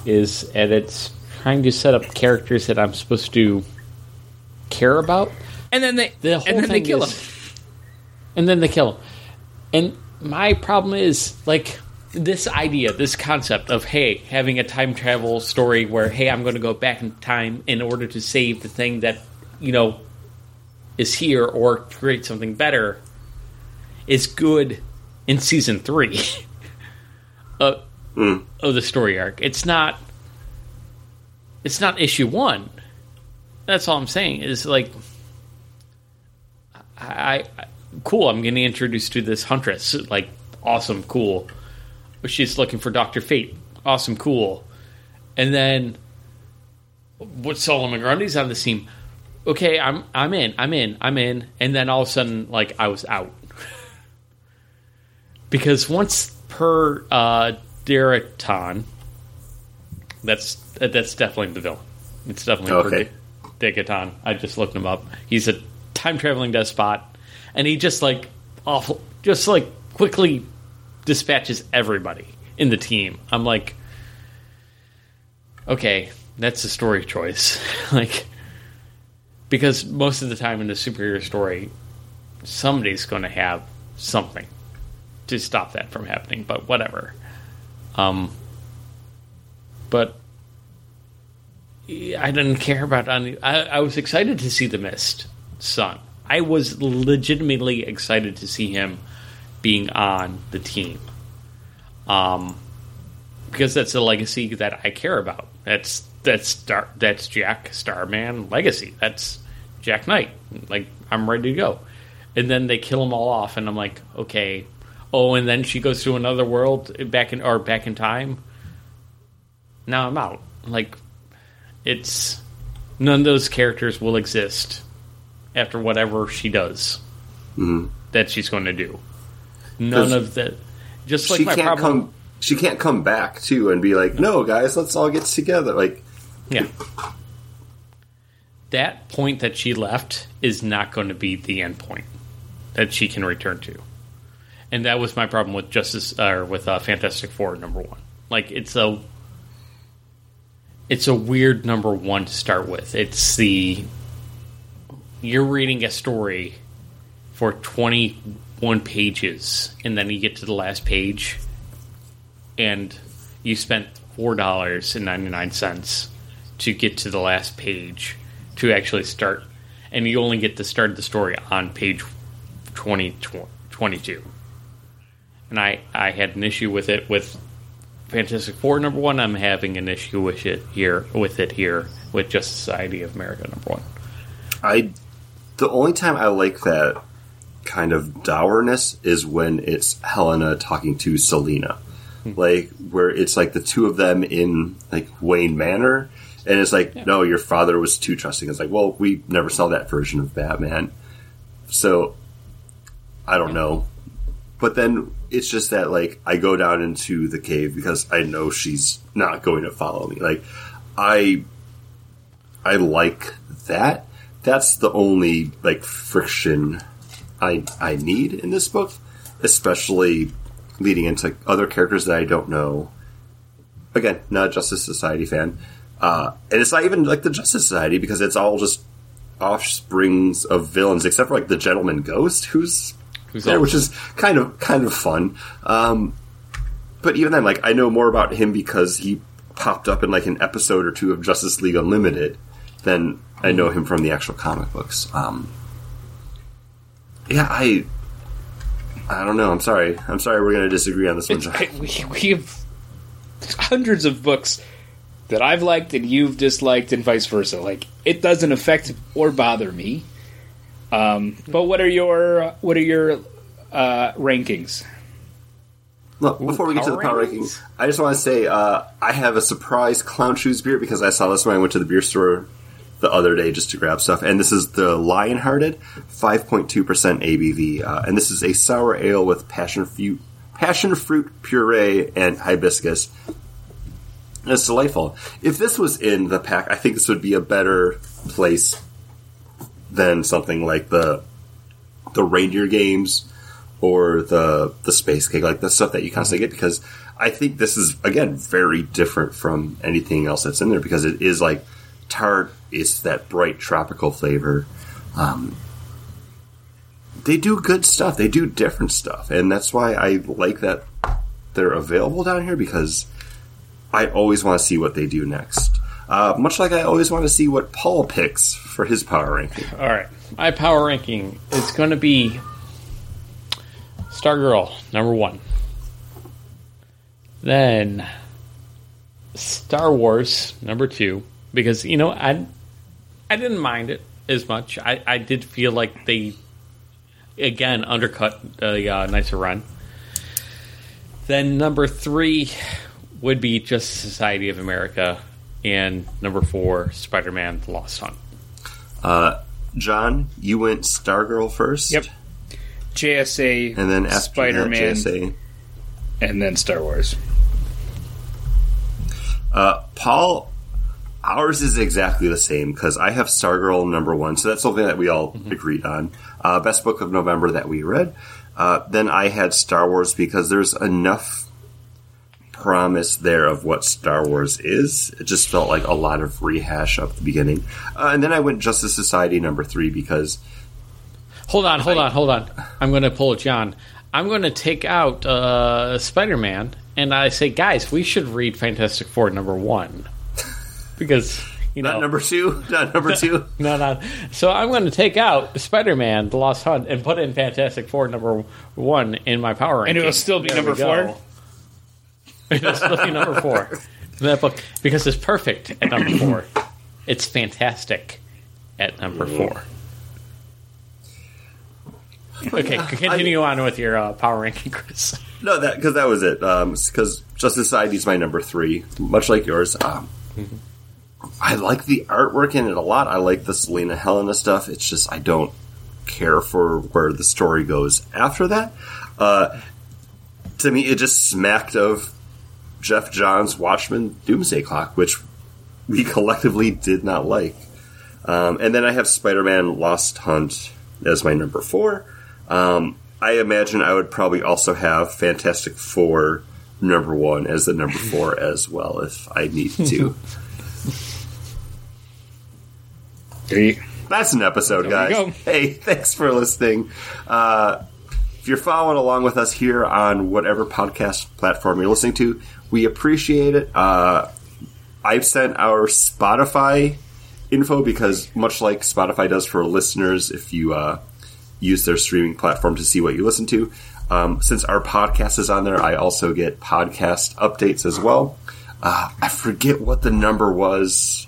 is that it's trying to set up characters that I'm supposed to care about, And then they The whole and then they kill is- him. and then they kill him. And my problem is like this idea, this concept of hey, having a time travel story where hey, I'm going to go back in time in order to save the thing that you know is here or create something better is good in season three of, hmm. of the story arc. It's not. It's not issue one. That's all I'm saying. Is like I, I cool. I'm getting introduced to this huntress. Like awesome, cool. She's looking for Doctor Fate. Awesome, cool. And then what? Solomon Grundy's on the scene. Okay, I'm I'm in. I'm in. I'm in. And then all of a sudden, like I was out because once per uh, Degaton, that's that's definitely the villain. It's definitely Okay. per. I just looked him up. He's a time traveling despot, and he just like awful, just like quickly dispatches everybody in the team. I'm like, okay, that's a story choice, like because most of the time in the superhero story, somebody's going to have something to stop that from happening. But whatever. Um, but I didn't care about. I, I was excited to see the Mist son. I was legitimately excited to see him being on the team. Um, because that's a legacy that I care about. That's that's Star, that's Jack Starman legacy. That's Jack Knight. Like I'm ready to go. And then they kill them all off, and I'm like, okay. Oh, and then she goes to another world back in or back in time. Now I'm out. Like it's none of those characters will exist after whatever she does mm-hmm. that she's going to do. None of that. Just like she my can't problem. come. She can't come back too and be like, "No, guys, let's all get together." Like, Yeah. That point that she left is not going to be the end point that she can return to. And that was my problem with Justice or with uh, Fantastic Four number one. Like it's a it's a weird number one to start with. It's the you're reading a story for 21 pages and then you get to the last page and you spent $4.99 to get to the last page to actually start and you only get to start the story on page 20, 22 and I, I had an issue with it with Fantastic Four number one. I'm having an issue with it here with it here with Just Society of America number one. I the only time I like that kind of dourness is when it's Helena talking to Selina. Hmm. Like where it's like the two of them in like Wayne Manor and it's like, no, your father was too trusting. It's like, well, we never saw that version of Batman. So I don't know. But then it's just that like I go down into the cave because I know she's not going to follow me. Like I I like that. That's the only like friction I I need in this book, especially leading into other characters that I don't know. Again, not a Justice Society fan, uh, and it's not even like the Justice Society because it's all just offsprings of villains, except for like the Gentleman Ghost, who's Who's there, which is kind of kind of fun. Um, but even then, like I know more about him because he popped up in like an episode or two of Justice League Unlimited than I know him from the actual comic books. Um, yeah, I I don't know. I'm sorry. I'm sorry. We're going to disagree on this one. I, we, we have hundreds of books that I've liked and you've disliked, and vice versa. Like it doesn't affect or bother me. Um, but what are your what are your uh, rankings? Look, before we get to the power power rankings? rankings, I just want to say uh, I have a surprise clown shoes beer because I saw this when I went to the beer store the other day just to grab stuff, and this is the Lionhearted, five point two percent ABV, uh, and this is a sour ale with passion fruit, passion fruit puree and hibiscus. It's delightful. If this was in the pack, I think this would be a better place than something like the the reindeer games or the the space cake, like the stuff that you constantly get. Because I think this is again very different from anything else that's in there because it is like tart. It's that bright tropical flavor. Um, they do good stuff. They do different stuff, and that's why I like that they're available down here because I always want to see what they do next. Uh, much like I always want to see what Paul picks for his power ranking. All right, my power ranking is going to be Stargirl number one, then Star Wars number two because you know I I didn't mind it as much. I, I did feel like they again undercut the uh, nicer run. Then number three would be just Society of America, and number four Spider Man: The Lost Hunt. Uh, John, you went Stargirl first. Yep. JSA, And then after Spider Man, that, JSA. and then Star Wars. Uh, Paul, ours is exactly the same because I have Stargirl number one, so that's something that we all Mm-hmm. agreed on. Uh, best book of November that we read. Uh, then I had Star Wars because there's enough promise there of what Star Wars is. It just felt like a lot of rehash up the beginning. Uh, and then I went Justice Society number three because Hold on, hold on, hold on. I'm going to pull a John. I'm going to take out uh, Spider Man, and I say, guys, we should read Fantastic Four number one because you know not number two, not number two. no, no. So I'm going to take out Spider Man: The Lost Hunt and put in Fantastic Four number one in my power ranking. And it'll still be There number four? Still be number four. in that book because it's perfect at number four. It's fantastic at number four. Okay, continue on with your uh, power ranking, Chris. No, that because that was it. Because Justice Society is my number three, much like yours. Um, I like the artwork in it a lot. I like the Selina Helena stuff. It's just I don't care for where the story goes after that. Uh, to me, it just smacked of Geoff Johns' Watchmen Doomsday Clock, which we collectively did not like. Um, and then I have Spider Man Lost Hunt as my number four. Um, I imagine I would probably also have Fantastic Four number one as the number four as well if I need to. There you, That's an episode, There guys. Hey, thanks for listening. Uh, if you're following along with us here on whatever podcast platform you're listening to, we appreciate it. Uh, I've sent our Spotify info because, much like Spotify does for listeners, if you uh, use their streaming platform to see what you listen to, um, since our podcast is on there, I also get podcast updates as well. Uh, I forget what the number was.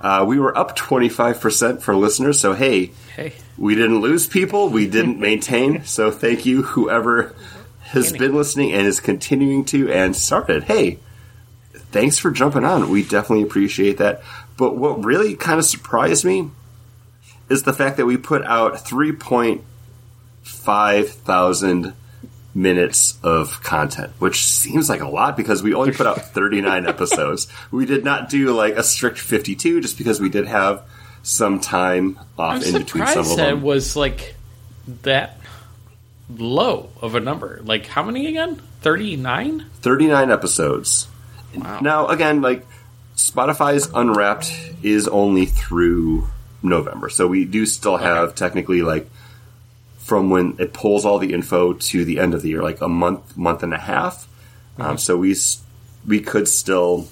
Uh, we were up 25% for listeners, so hey, Hey, we didn't lose people, we didn't maintain. So thank you, whoever has been listening and is continuing to and started. Hey, thanks for jumping on. We definitely appreciate that. But what really kind of surprised me is the fact that we put out 3.5 thousand minutes of content, which seems like a lot because we only put out 39 episodes. We did not do like a strict 52 just because we did have some time off I'm in between some of them. it was like that low of a number. Like how many again? Thirty nine. 39 episodes. Wow. Now, again, like Spotify's Unwrapped is only through November, so we do still have technically like from when it pulls all the info to the end of the year, like a month, month and a half. Mm-hmm. Um, so we we could still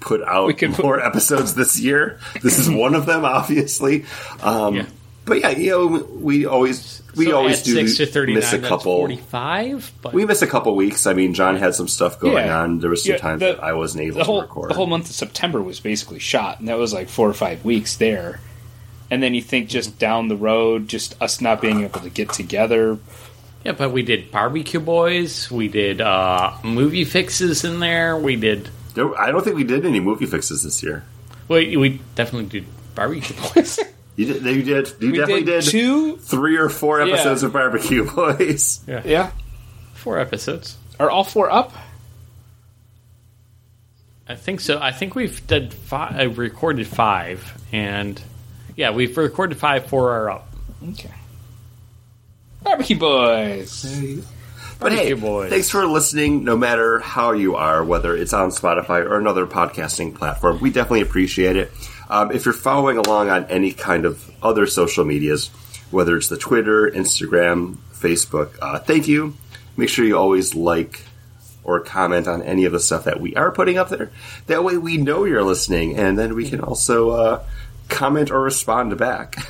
put out We could put- more episodes this year. This is one of them, obviously. Um, Yeah. But yeah, you know, we always we so always do six to thirty nine. miss a couple. Forty five. We miss a couple weeks. I mean, John had some stuff going Yeah. on. There was some Yeah, times the- that I wasn't able whole to record. the whole month of September was basically shot, and that was like four or five weeks there. And then you think just down the road, just us not being able to get together. yeah, but we did barbecue boys. We did uh, movie fixes in there. We did. There- I don't think we did any movie fixes this year. Well, we definitely did barbecue boys. You did. You did. You We definitely did did, two. three or four Yeah. episodes of Barbecue Boys. Yeah, Four episodes. are all four up? I think so. I think we've did five, uh, recorded five, and yeah, we've recorded five. Four are up. Okay. Barbecue boys. But hey, Barbecue Boys. thanks for listening. No matter how you are, whether it's on Spotify or another podcasting platform, we definitely appreciate it. Um, if you're following along on any kind of other social medias, whether it's the Twitter, Instagram, Facebook, uh, thank you. Make sure you always like or comment on any of the stuff that we are putting up there. That way, we know you're listening, and then we can also uh, comment or respond back.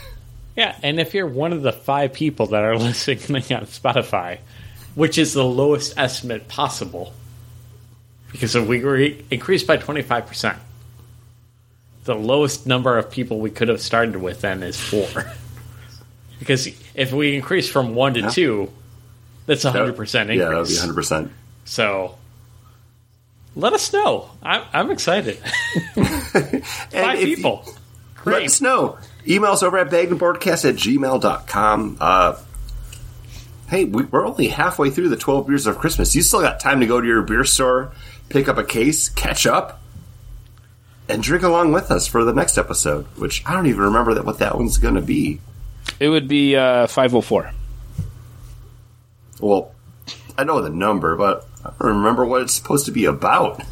Yeah, and if you're one of the five people that are listening on Spotify, which is the lowest estimate possible, because if we were increased by 25%, the lowest number of people we could have started with then is four. because if we increase from one to Yeah. two, that's a 100% increase. Yeah, that would be 100. percent So let us know. I'm, I'm excited. Five people. Let us know. Emails over at bagandboardcast at gmail.com. Uh, hey, we, we're only halfway through the 12 beers of Christmas. You still got time to go to your beer store, pick up a case, catch up, and drink along with us for the next episode, which I don't even remember that what that one's going to be. It would be uh, 504. Well, I know the number, but I don't remember what it's supposed to be about.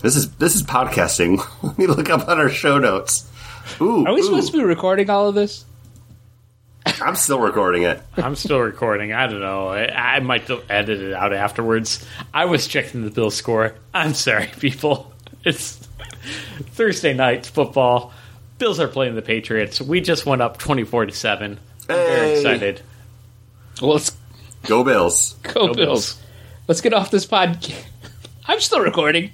This is this is podcasting. Let me look up on our show notes. Ooh, Are we ooh, supposed to be recording all of this? I'm still recording it. I'm still recording. I don't know. I, I might edit it out afterwards. I was checking the bill score. I'm sorry, people. It's Thursday night football. Bills are playing the Patriots. We just went up 24 to 7. I'm very Hey. excited. Well, let's Go Bills. go, Go Bills. Bills. Let's get off this podcast. I'm still recording.